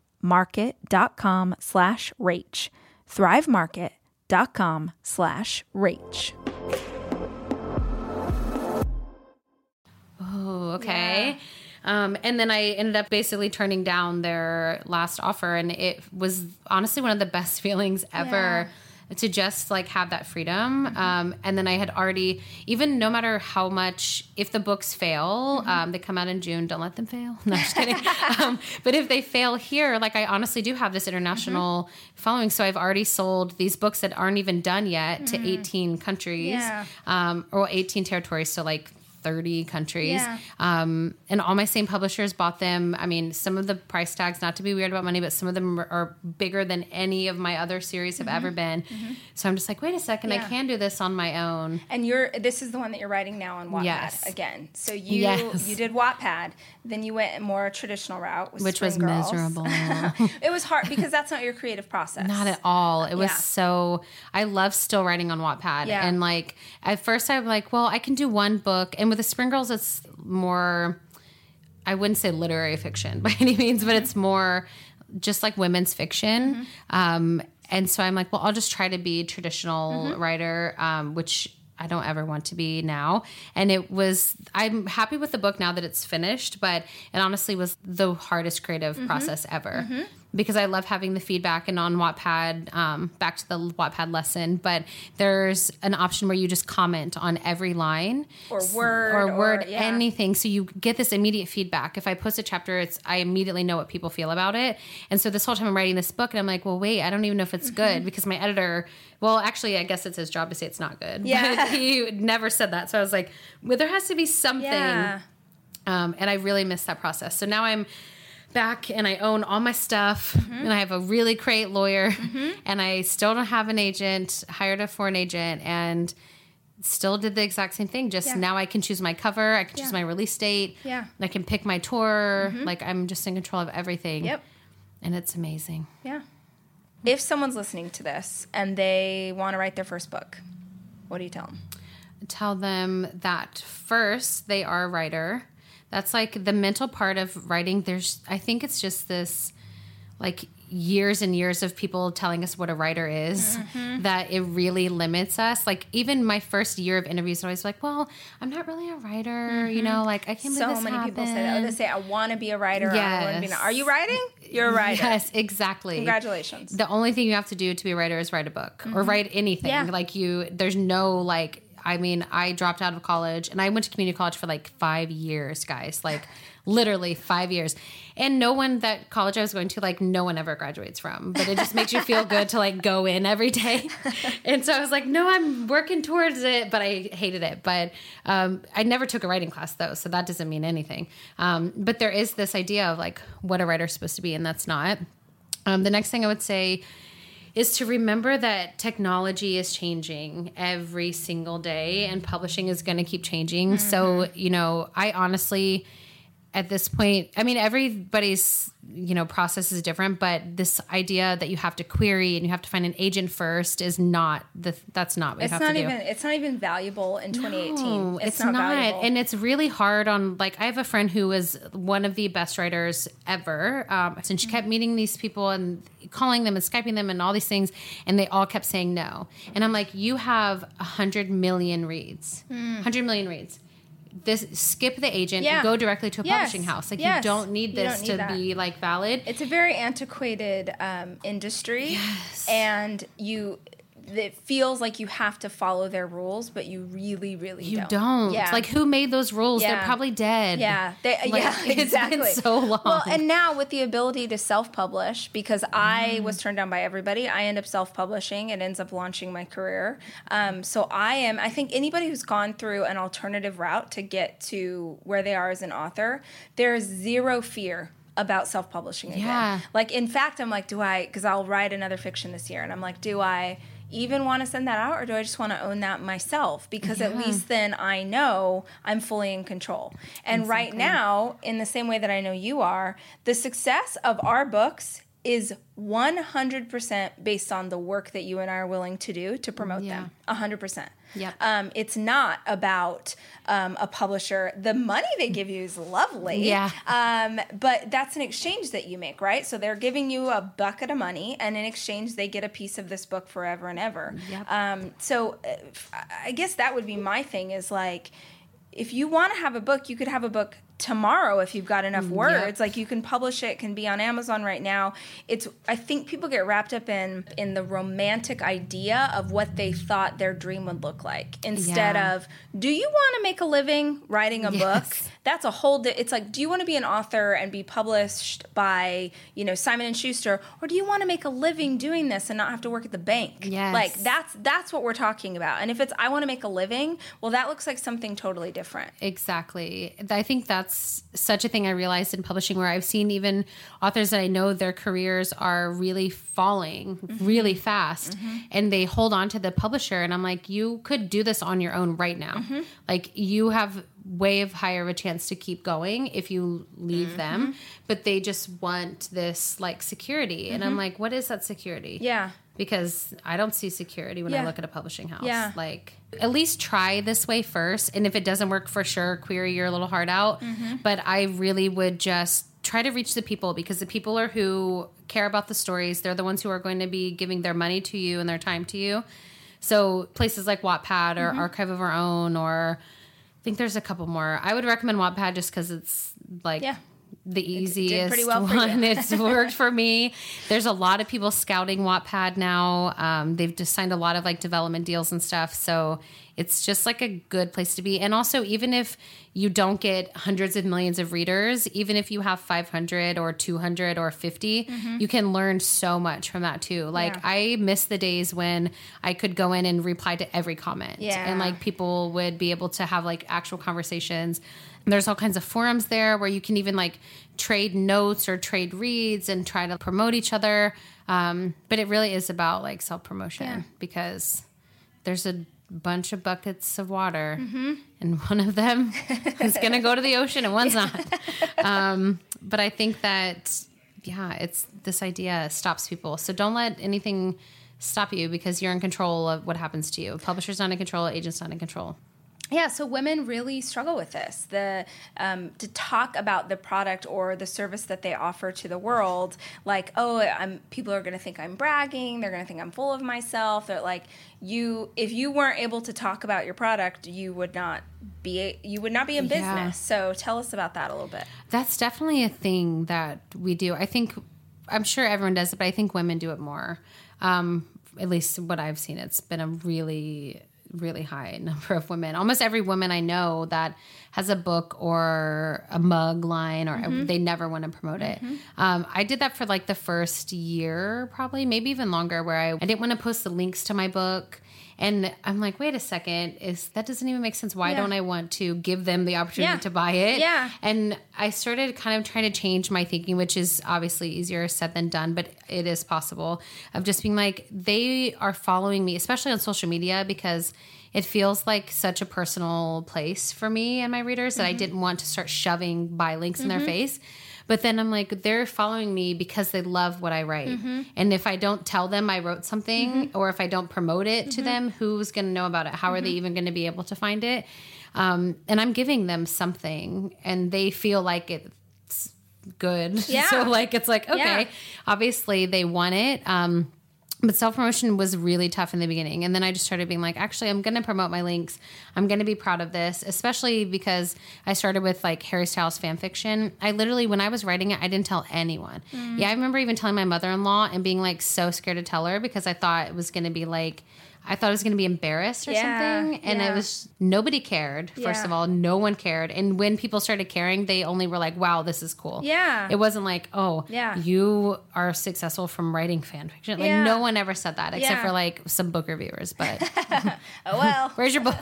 market.com slash rach. Thrivemarket.com slash rach. Oh, okay. Um, and then I ended up basically turning down their last offer, and it was honestly one of the best feelings ever. To just like have that freedom. Um, and then I had already, even no matter how much, if the books fail, um, they come out in June, don't let them fail. No, just kidding. um, but if they fail here, like I honestly do have this international following. So I've already sold these books that aren't even done yet to 18 countries Yeah. um, or 18 territories. So like 30 countries. Yeah. Um, and all my same publishers bought them. I mean, some of the price tags, not to be weird about money, but some of them are, bigger than any of my other series have ever been. So I'm just like, wait a second, Mm-hmm. Yeah. I can do this on my own. And you're this is the one that you're writing now on Wattpad Yes. again. So you Yes. you did Wattpad, then you went a more traditional route, with Which Spring was Girls. miserable. it was hard because that's not your creative process. Not at all. It was Yeah. so. I love still writing on Wattpad, Yeah. and like at first I'm like, well, I can do one book, and with the Spring Girls, it's more. I wouldn't say literary fiction by any means, but it's more just like women's fiction. Mm-hmm. Um, and so I'm like, well, I'll just try to be traditional Mm-hmm. writer, um, which I don't ever want to be now. And it was, I'm happy with the book now that it's finished, but it honestly was the hardest creative Mm-hmm. process ever. Because I love having the feedback and on Wattpad, um, back to the Wattpad lesson, but there's an option where you just comment on every line Or word, or word or- yeah. anything so you get this immediate feedback if i post a chapter it's i immediately know what people feel about it and so this whole time i'm writing this book and i'm like well wait i don't even know if it's Mm-hmm. good because my editor well actually i guess it's his job to say it's not good Yeah. he never said that so i was like well there has to be something Yeah. um, and I really missed that process. So now I'm back and I own all my stuff Mm-hmm. and I have a really great lawyer and I still don't have an agent, hired a foreign agent and still did the exact same thing. Just Yeah. now I can choose my cover, I can choose Yeah. my release date. Yeah. I can pick my tour. Like I'm just in control of everything. Yep. And it's amazing. Yeah. If someone's listening to this and they want to write their first book, what do you tell them? tell them that first they are a writer. That's like the mental part of writing. There's, I think it's just this like years and years of people telling us what a writer is Mm-hmm. that it really limits us. Like even my first year of interviews, I was like, well, I'm not really a writer, you know, like I can't believe Mm-hmm. So this many people say that. Oh, they say, I want to be a writer. or I want to be Yes. an-" Are you writing? You're a writer. Yes, exactly. Congratulations. The only thing you have to do to be a writer is write a book or write anything. Mm-hmm. Yeah. Like you, there's no like. I mean, I dropped out of college and I went to community college for like five years, guys. Like literally five years. And no one that college I was going to, like, no one ever graduates from. But it just makes you feel good to like go in every day. And so I was like, no, I'm working towards it, but I hated it. But um, I never took a writing class though, so that doesn't mean anything. Um, but there is this idea of like what a writer's supposed to be, and that's not. Um, the next thing I would say is to remember that technology is changing every single day and publishing is going to keep changing. So, mm-hmm. you know, I honestly, at this point, I mean, everybody's, you know, process is different, but this idea that you have to query and you have to find an agent first is not the, that's not what It's you have not to do. even. It's not even valuable in 2018. No, it's, not, valuable. And it's really hard on like I have a friend who was one of the best writers ever. Um, and she kept meeting these people and calling them and skyping them and all these things, and they all kept saying no. And I'm like, you have a hundred million reads, hundred million reads. This skip the agent. Yeah. go directly to a Yes. publishing house. Like Yes. you don't need this don't need to that. be like valid. it's a very antiquated um, industry, and you. It feels like you have to follow their rules, but you really, really You don't. don't. Yeah. Like who made those rules? They're probably dead. Yeah, they, Like, yeah, it's been exactly. so long. Well, and now with the ability to self-publish, because I Mm. was turned down by everybody, I end up self-publishing. It ends up launching my career. Um, so I am. I think anybody who's gone through an alternative route to get to where they are as an author, there's zero fear about self-publishing again. Yeah. Like in fact, I'm like, do I? Because I'll write another fiction this year, and I'm like, do I? Even want to send that out, or do I just want to own that myself? Because at least then I know I'm fully in control. And right now, in the same way that I know you are, the success of our books is 100% based on the work that you and I are willing to do to promote Yeah. them. 100%. Yep. Um, it's not about um, a publisher. The money they give you is lovely. Yeah. Um, but that's an exchange that you make, right? So they're giving you a bucket of money, and in exchange, they get a piece of this book forever and ever. Yep. Um, so uh, I guess that would be my thing is like, if you want to have a book, you could have a book tomorrow if you've got enough mm, words like you can publish it can be on amazon right now it's i think people get wrapped up in in the romantic idea of what they thought their dream would look like instead Yeah. of do you want to make a living writing a book Yes. That's a whole di- it's like do you want to be an author and be published by you know simon and schuster or do you want to make a living doing this and not have to work at the bank Yes. like that's that's what we're talking about and if it's i want to make a living well that looks like something totally different Exactly. I think that's such a thing I realized in publishing where I've seen even authors that I know their careers are really falling mm-hmm. really fast mm-hmm. and they hold on to the publisher and I'm like you could do this on your own right now. Mm-hmm. Like you have way of higher of a chance to keep going if you leave them, but they just want this like security and I'm like what is that security? yeah because I don't see security when I look at a publishing house. Yeah. Like, at least try this way first. And if it doesn't work for sure, query your little heart out. Mm-hmm. But I really would just try to reach the people because the people are who care about the stories. They're the ones who are going to be giving their money to you and their time to you. So places like Wattpad or Mm-hmm. Archive of Our Own or I think there's a couple more. I would recommend Wattpad just because it's like Yeah. The easiest pretty well one. it's worked for me. There's a lot of people scouting Wattpad now. Um, they've just signed a lot of like development deals and stuff. So it's just like a good place to be. And also, even if you don't get hundreds of millions of readers, even if you have 500 or 200 or 50, you can learn so much from that too. Like, Mm-hmm. Yeah. I miss the days when I could go in and reply to every comment. Yeah. And like people would be able to have like actual conversations. There's all kinds of forums there where you can even like trade notes or trade reads and try to promote each other. Um, but it really is about like self promotion Yeah. because there's a bunch of buckets of water Mm-hmm. and one of them is going to go to the ocean and one's not. Um, but I think that, yeah, it's this idea stops people. So don't let anything stop you because you're in control of what happens to you. Publisher's not in control, agent's not in control. Yeah, so women really struggle with this. The um, to talk about the product or the service that they offer to the world, like, oh, I'm people are going to think I'm bragging. They're going to think I'm full of myself. They're like, you, if you weren't able to talk about your product, you would not be you would not be in business. Yeah. So tell us about that a little bit. That's definitely a thing that we do. I think, I'm sure everyone does it, but I think women do it more. Um, at least what I've seen, it's been a really, really high number of women. Almost every woman I know that has a book or a mug line, or they never want to promote it. Um, I did that for like the first year, probably, maybe even longer, where I, I didn't want to post the links to my book. And I'm like, wait a second, is that doesn't even make sense? Why Yeah. don't I want to give them the opportunity Yeah. to buy it? Yeah. And I started kind of trying to change my thinking, which is obviously easier said than done, but it is possible of just being like, they are following me, especially on social media, because it feels like such a personal place for me and my readers that I mm-hmm. didn't want to start shoving buy links in their mm-hmm. face. But then I'm like, they're following me because they love what I write. And if I don't tell them I wrote something or if I don't promote it to them, who's going to know about it? How are they even going to be able to find it? Um, and I'm giving them something and they feel like it's good. Yeah. so like, it's like, okay, Yeah. obviously they want it. Um, but self promotion was really tough in the beginning. And then I just started being like, actually, I'm going to promote my links. I'm going to be proud of this, especially because I started with like Harry Styles fan fiction. I literally, when I was writing it, I didn't tell anyone. Mm. Yeah, I remember even telling my mother in law and being like so scared to tell her because I thought it was going to be like, I thought I was going to be embarrassed or Yeah, something. And yeah. it was nobody cared, first Yeah. of all. No one cared. And when people started caring, they only were like, wow, this is cool. Yeah. It wasn't like, oh, Yeah. you are successI'm from writing fan fiction. Like Yeah. no one ever said that except for like some book reviewers. But Oh well. where's your book?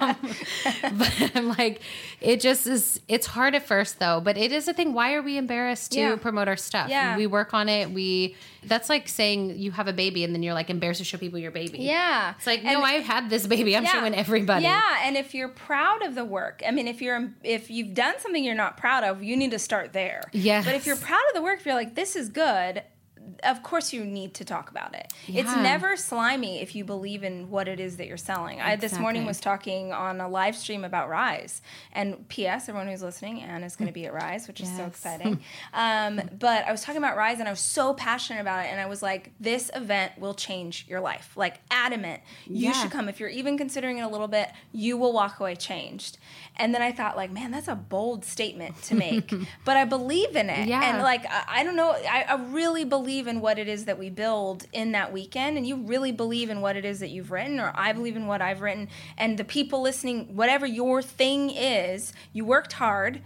um, but I'm like, it just is. It's hard at first though, but it is a thing. Why are we embarrassed to promote our stuff? Yeah. we work on it. We that's like saying you have a baby and then you're like embarrassed to show people your baby. yeah. It's like, And- no, I've had this baby. I'm Yeah. showing everybody. Yeah, and if you're proud of the work, I mean, if you're if you've done something you're not proud of, you need to start there. Yeah. But if you're proud of the work, if you're like, this is good, of course you need to talk about it. It's never slimy if you believe in what it is that you're selling. I this morning was talking on a live stream about Rise. And PS, everyone who's listening, Anna is going to be at Rise, which is so exciting. um, but I was talking about Rise and I was so passionate about it. And I was like, this event will change your life. Like, adamant. You Yeah. should come. If you're even considering it a little bit, you will walk away changed. And then I thought, like, man, that's a bold statement to make. but I believe in it. Yeah. And like, I, I don't know, I, I really believe in what it is that we build in that weekend. And you really believe in what it is that you've written, or I believe in what I've written. And the people listening, whatever your thing is, you worked hard,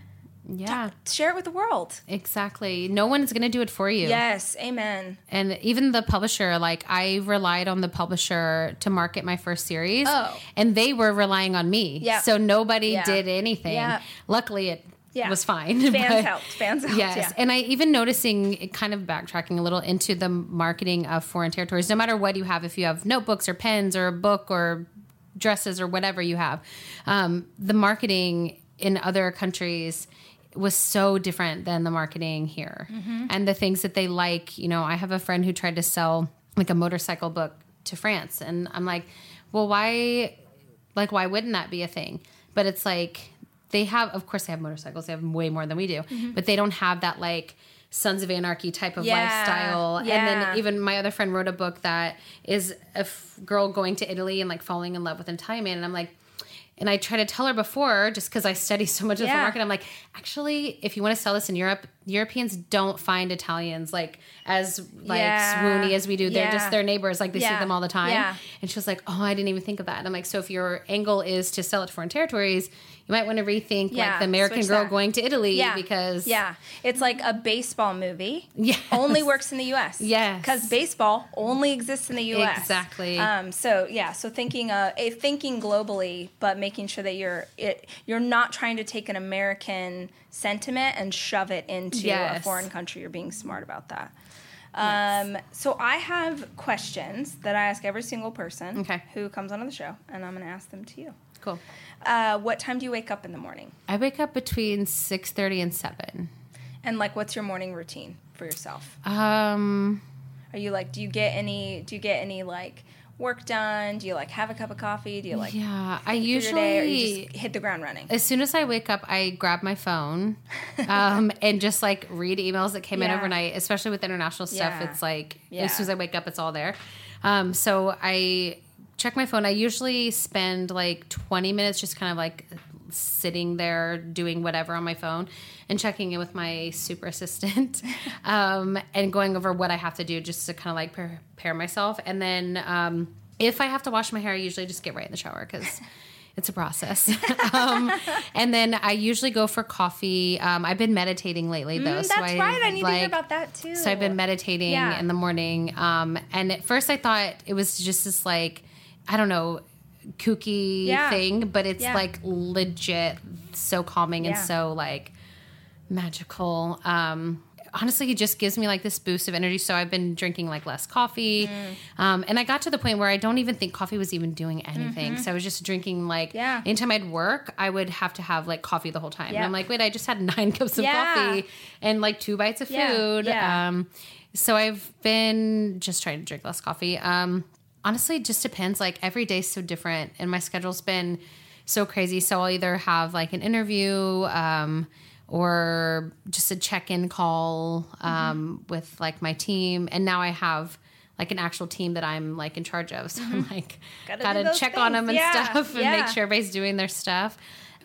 Yeah. share it with the world. Exactly. No one's going to do it for you. Yes. Amen. And even the publisher, like I relied on the publisher to market my first series. Oh. And they were relying on me. Yeah. So nobody Yeah. did anything. Yeah. Luckily it Yeah. was fine. Fans but- helped. Fans helped. Yes. Yeah. And I even noticing kind of backtracking a little into the marketing of foreign territories, no matter what you have, if you have notebooks or pens or a book or dresses or whatever you have, um, the marketing in other countries was so different than the marketing here. And the things that they like, you know, I have a friend who tried to sell like a motorcycle book to France. And I'm like, well, why, like, why wouldn't that be a thing? But it's like, they have, of course, they have motorcycles. They have way more than we do, mm-hmm. but they don't have that like Sons of Anarchy type of Yeah, lifestyle. yeah. And then even my other friend wrote a book that is a f- girl going to Italy and like falling in love with an Italian man. And I'm like, and I try to tell her before, just because I study so much of the market, I'm like, actually, if you want to sell this in Europe, Europeans don't find Italians like as like Yeah. swoony as we do. They're Yeah. just their neighbors, like they see them all the time. Yeah. And she was like, "Oh, I didn't even think of that." And I'm like, "So if your angle is to sell it to foreign territories, you might want to rethink Yeah, like the American switch girl that. going to Italy Yeah. because yeah, it's like a baseball movie. Yes. only works in the U.S. Yeah, because baseball only exists in the U.S. Exactly. Um, so yeah, so thinking uh, eh, thinking globally, but making sure that you're it you're not trying to take an American sentiment and shove it into a foreign country. You're being smart about that. Um, so I have questions that I ask every single person Okay. who comes onto the show, and I'm going to ask them to you. cool. Uh, what time do you wake up in the morning? I wake up between six thirty and seven. And like, what's your morning routine for yourself? Um, Are you like, do you get any, do you get any like work done? Do you like have a cup of coffee? Do you like yeah, I think your day, or you usually just hit the ground running? as soon as I wake up, I grab my phone um, and just like read emails that came in overnight, especially with international stuff. Yeah. It's like Yeah. as soon as I wake up, it's all there. Um, so I check my phone. I usually spend like 20 minutes just kind of like sitting there doing whatever on my phone and checking in with my super assistant um, and going over what I have to do just to kind of like prepare myself. And then um, if I have to wash my hair, I usually just get right in the shower because it's a process. um, and then I usually go for coffee. Um, I've been meditating lately though. Mm, so that's right. I need to hear about that too. So I've been meditating Yeah. in the morning. Um, and at first I thought it was just this like, I don't know, kooky Yeah. thing, but it's Yeah. like legit so calming and so like magical. Um, honestly, it just gives me like this boost of energy. So I've been drinking like less coffee. Mm. Um, and I got to the point where I don't even think coffee was even doing anything. So I was just drinking like, Mm-hmm. Yeah. anytime I'd work, I would have to have like coffee the whole time. Yeah. And I'm like, wait, I just had nine cups of Yeah. coffee and like two bites of food. Um, so I've been just trying to drink less coffee. Um, honestly, it just depends. Like every day's so different, and my schedule's been so crazy. So I'll either have like an interview, um, or just a check-in call um, with like my team, and now I have like an actual team that I'm like in charge of. So I'm like Gotta gotta, check on them and Yeah. stuff, and Yeah. make sure everybody's doing their stuff.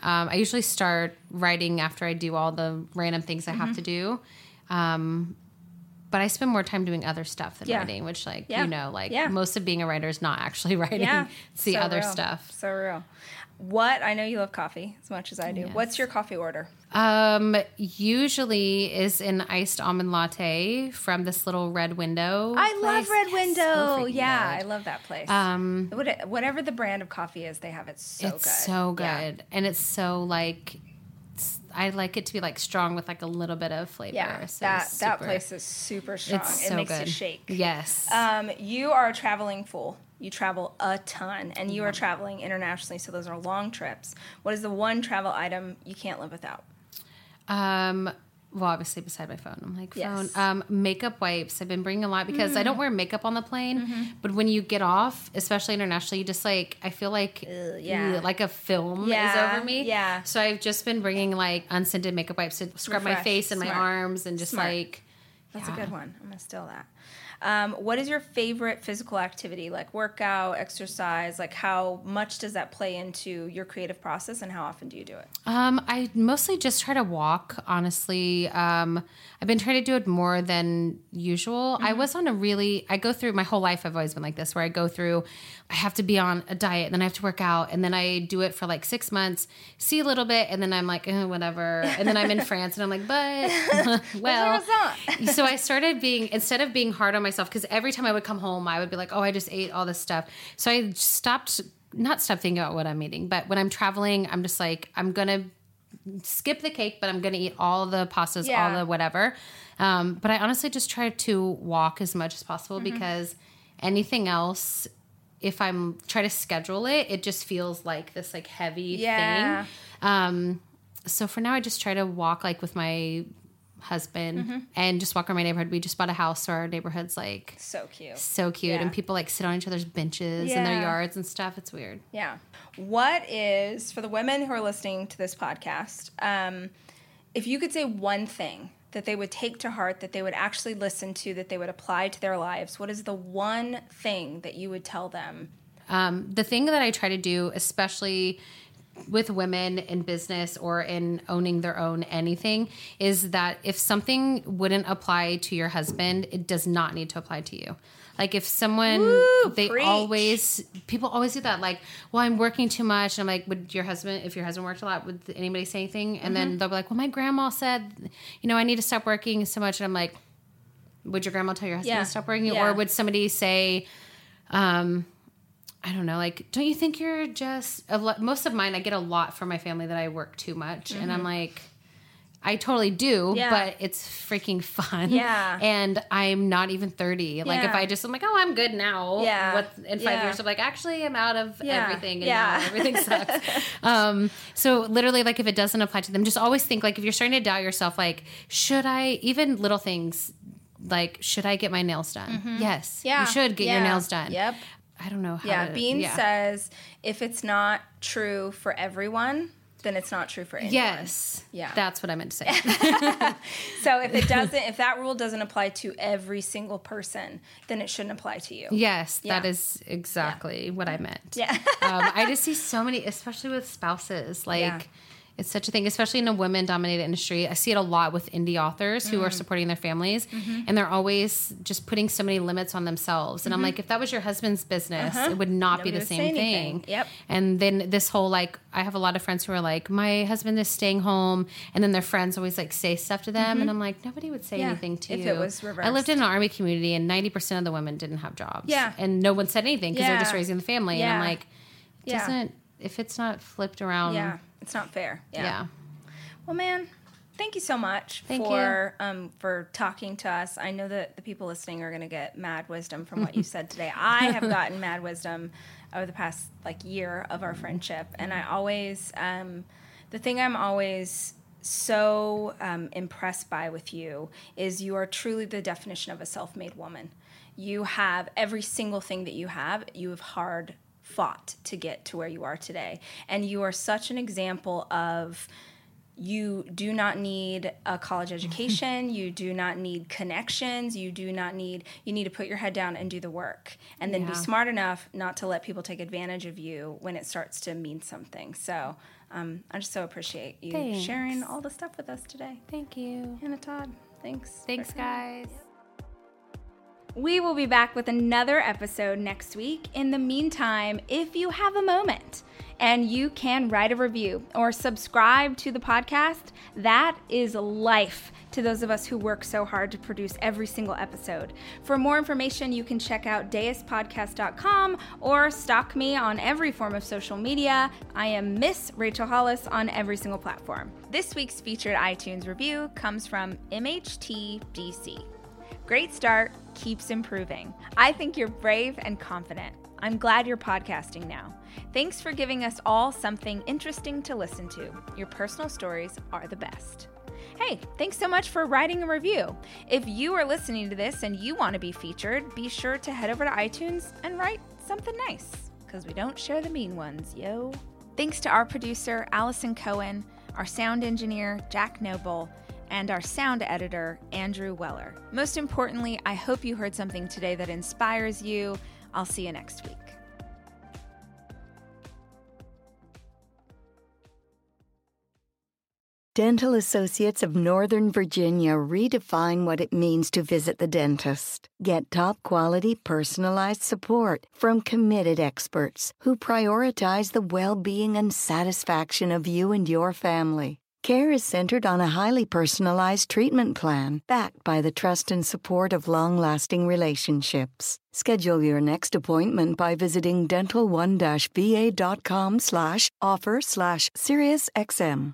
Um, I usually start writing after I do all the random things I Mm-hmm. have to do. Um, but I spend more time doing other stuff than Yeah. writing, which, like, Yeah. you know, like Yeah. most of being a writer is not actually writing. Yeah. It's the So other real. stuff. So real. What I know you love coffee as much as I do. Yes. What's your coffee order? Um, usually is an iced almond latte from this little red window. I love. Red Window. so yeah, good. I love that place. Um, Whatever the brand of coffee is, they have it so it's good. so good, and it's so like. I like it to be like strong with like a little bit of flavor. Yeah, so that it's that super- place is super strong. It's it so makes good. you shake. Yes. Um, you are a traveling fool. You travel a ton, and you are traveling internationally, so those are long trips. What is the one travel item you can't live without? Um, well, obviously beside my phone. I'm like Yes. phone. Um, makeup wipes. I've been bringing a lot because I don't wear makeup on the plane. But when you get off, especially internationally, you just like I feel like yeah. like a film Yeah, is over me. yeah. So I've just been bringing like unscented makeup wipes to scrub my face and my arms and just Smart. like That's yeah. a good one. I'm gonna steal that. Um, what is your favorite physical activity, like workout, exercise? Like, how much does that play into your creative process, and how often do you do it? Um, I mostly just try to walk, honestly. Um, I've been trying to do it more than usual. I was on a really, I go through my whole life, I've always been like this, where I go through, I have to be on a diet, and then I have to work out, and then I do it for like six months, see a little bit, and then I'm like, eh, whatever. And then I'm in France, and I'm like, but, well. So I started being, instead of being hard on myself, because every time I would come home, I would be like, oh, I just ate all this stuff. So I stopped, not stopped thinking about what I'm eating, but when I'm traveling, I'm just like, I'm going to skip the cake, but I'm going to eat all the pastas, Yeah. all the whatever. Um, but I honestly just try to walk as much as possible Mm-hmm. because anything else, if I'm try to schedule it, it just feels like this like heavy Yeah. thing. Um, so for now, I just try to walk like with my husband Mm-hmm. and just walk around my neighborhood. We just bought a house, so our neighborhood's like So cute. so cute, Yeah. and people like sit on each other's benches in their yards and stuff. It's weird. Yeah. What is for the women who are listening to this podcast? Um, if you could say one thing that they would take to heart, that they would actually listen to, that they would apply to their lives, what is the one thing that you would tell them? Um, the thing that I try to do, especially with women in business or in owning their own anything, is that if something wouldn't apply to your husband, it does not need to apply to you. Like if someone Woo, they preach. always people always do that. Like, well, I'm working too much. And I'm like, would your husband, if your husband worked a lot, would anybody say anything? And Mm-hmm. then they'll be like, well, my grandma said, you know, I need to stop working so much. And I'm like, would your grandma tell your husband Yeah. to stop working, Yeah. or would somebody say, um, I don't know, like, don't you think you're just a lot? Most of mine, I get a lot from my family that I work too much, and I'm like, I totally do, Mm-hmm. Yeah. but it's freaking fun. Yeah. and I'm not even thirty. Like, if I just, I'm like, oh, I'm good now. Yeah. What in five Yeah. years? I'm like, actually, I'm out of Yeah. everything, and Yeah. everything sucks. um, so literally, like, if it doesn't apply to them, just always think like, if you're starting to doubt yourself, like, should I even little things. Like, should I get my nails done? Yes. Mm-hmm. Yeah. You should get your nails done. Yep. I don't know how Yeah. to, Bean yeah. says if it's not true for everyone, then it's not true for anyone. Yes. Yeah. That's what I meant to say. So if it doesn't, if that rule doesn't apply to every single person, then it shouldn't apply to you. yes, that Yeah. is exactly what I meant. Yeah. um, I just see so many, especially with spouses. Like, Yeah. It's such a thing, especially in a women dominated industry. I see it a lot with indie authors who are Mm. supporting their families Mm-hmm. and they're always just putting so many limits on themselves. And I'm like, if that was your husband's business, it would not Uh-huh. Nobody be the same thing. Yep. And then this whole like, I have a lot of friends who are like, my husband is staying home, and then their friends always like say stuff to them, and I'm like, nobody would say Mm-hmm. Yeah, anything to if you. it was reversed. I lived in an army community, and 90 percent of the women didn't have jobs. Yeah. and no one said anything because they're just raising the family. Yeah. And I'm like, it doesn't if it's not flipped around. yeah. It's not fair. yeah. yeah. Well, man, thank you so much Thank for um, for talking to us. I know that the people listening are going to get mad wisdom from what you said today. I have gotten mad wisdom over the past like year of our friendship, and I always um, the thing I'm always so um, impressed by with you is you are truly the definition of a self-made woman. You have every single thing that you have. You have hard fought to get to where you are today, and you are such an example of you do not need a college education. You do not need connections. You do not need you need to put your head down and do the work. And then be smart enough not to let people take advantage of you when it starts to mean something. So um, i just so appreciate you Thanks. sharing all the stuff with us today. Thank you. Anna Todd thanks Thanks, guys. We will be back with another episode next week. In the meantime, if you have a moment and you can write a review or subscribe to the podcast, that is life to those of us who work so hard to produce every single episode. For more information, you can check out daispodcast.com or stalk me on every form of social media. I am Miss Rachel Hollis on every single platform. This week's featured iTunes review comes from MHTDC. Great start, keeps improving. I think you're brave and confident. I'm glad you're podcasting now. Thanks for giving us all something interesting to listen to. Your personal stories are the best. Hey, thanks so much for writing a review. If you are listening to this and you want to be featured, be sure to head over to iTunes and write something nice, because we don't share the mean ones, yo. Thanks to our producer, Allison Cohen, our sound engineer, Jack Noble, and our sound editor, Andrew Weller. Most importantly, I hope you heard something today that inspires you. I'll see you next week. Dental Associates of Northern Virginia redefine what it means to visit the dentist. Get top quality personalized support from committed experts who prioritize the well being and satisfaction of you and your family. Care is centered on a highly personalized treatment plan backed by the trust and support of long lasting relationships. Schedule your next appointment by visiting dental1-va.com slash offer slash SiriusXM.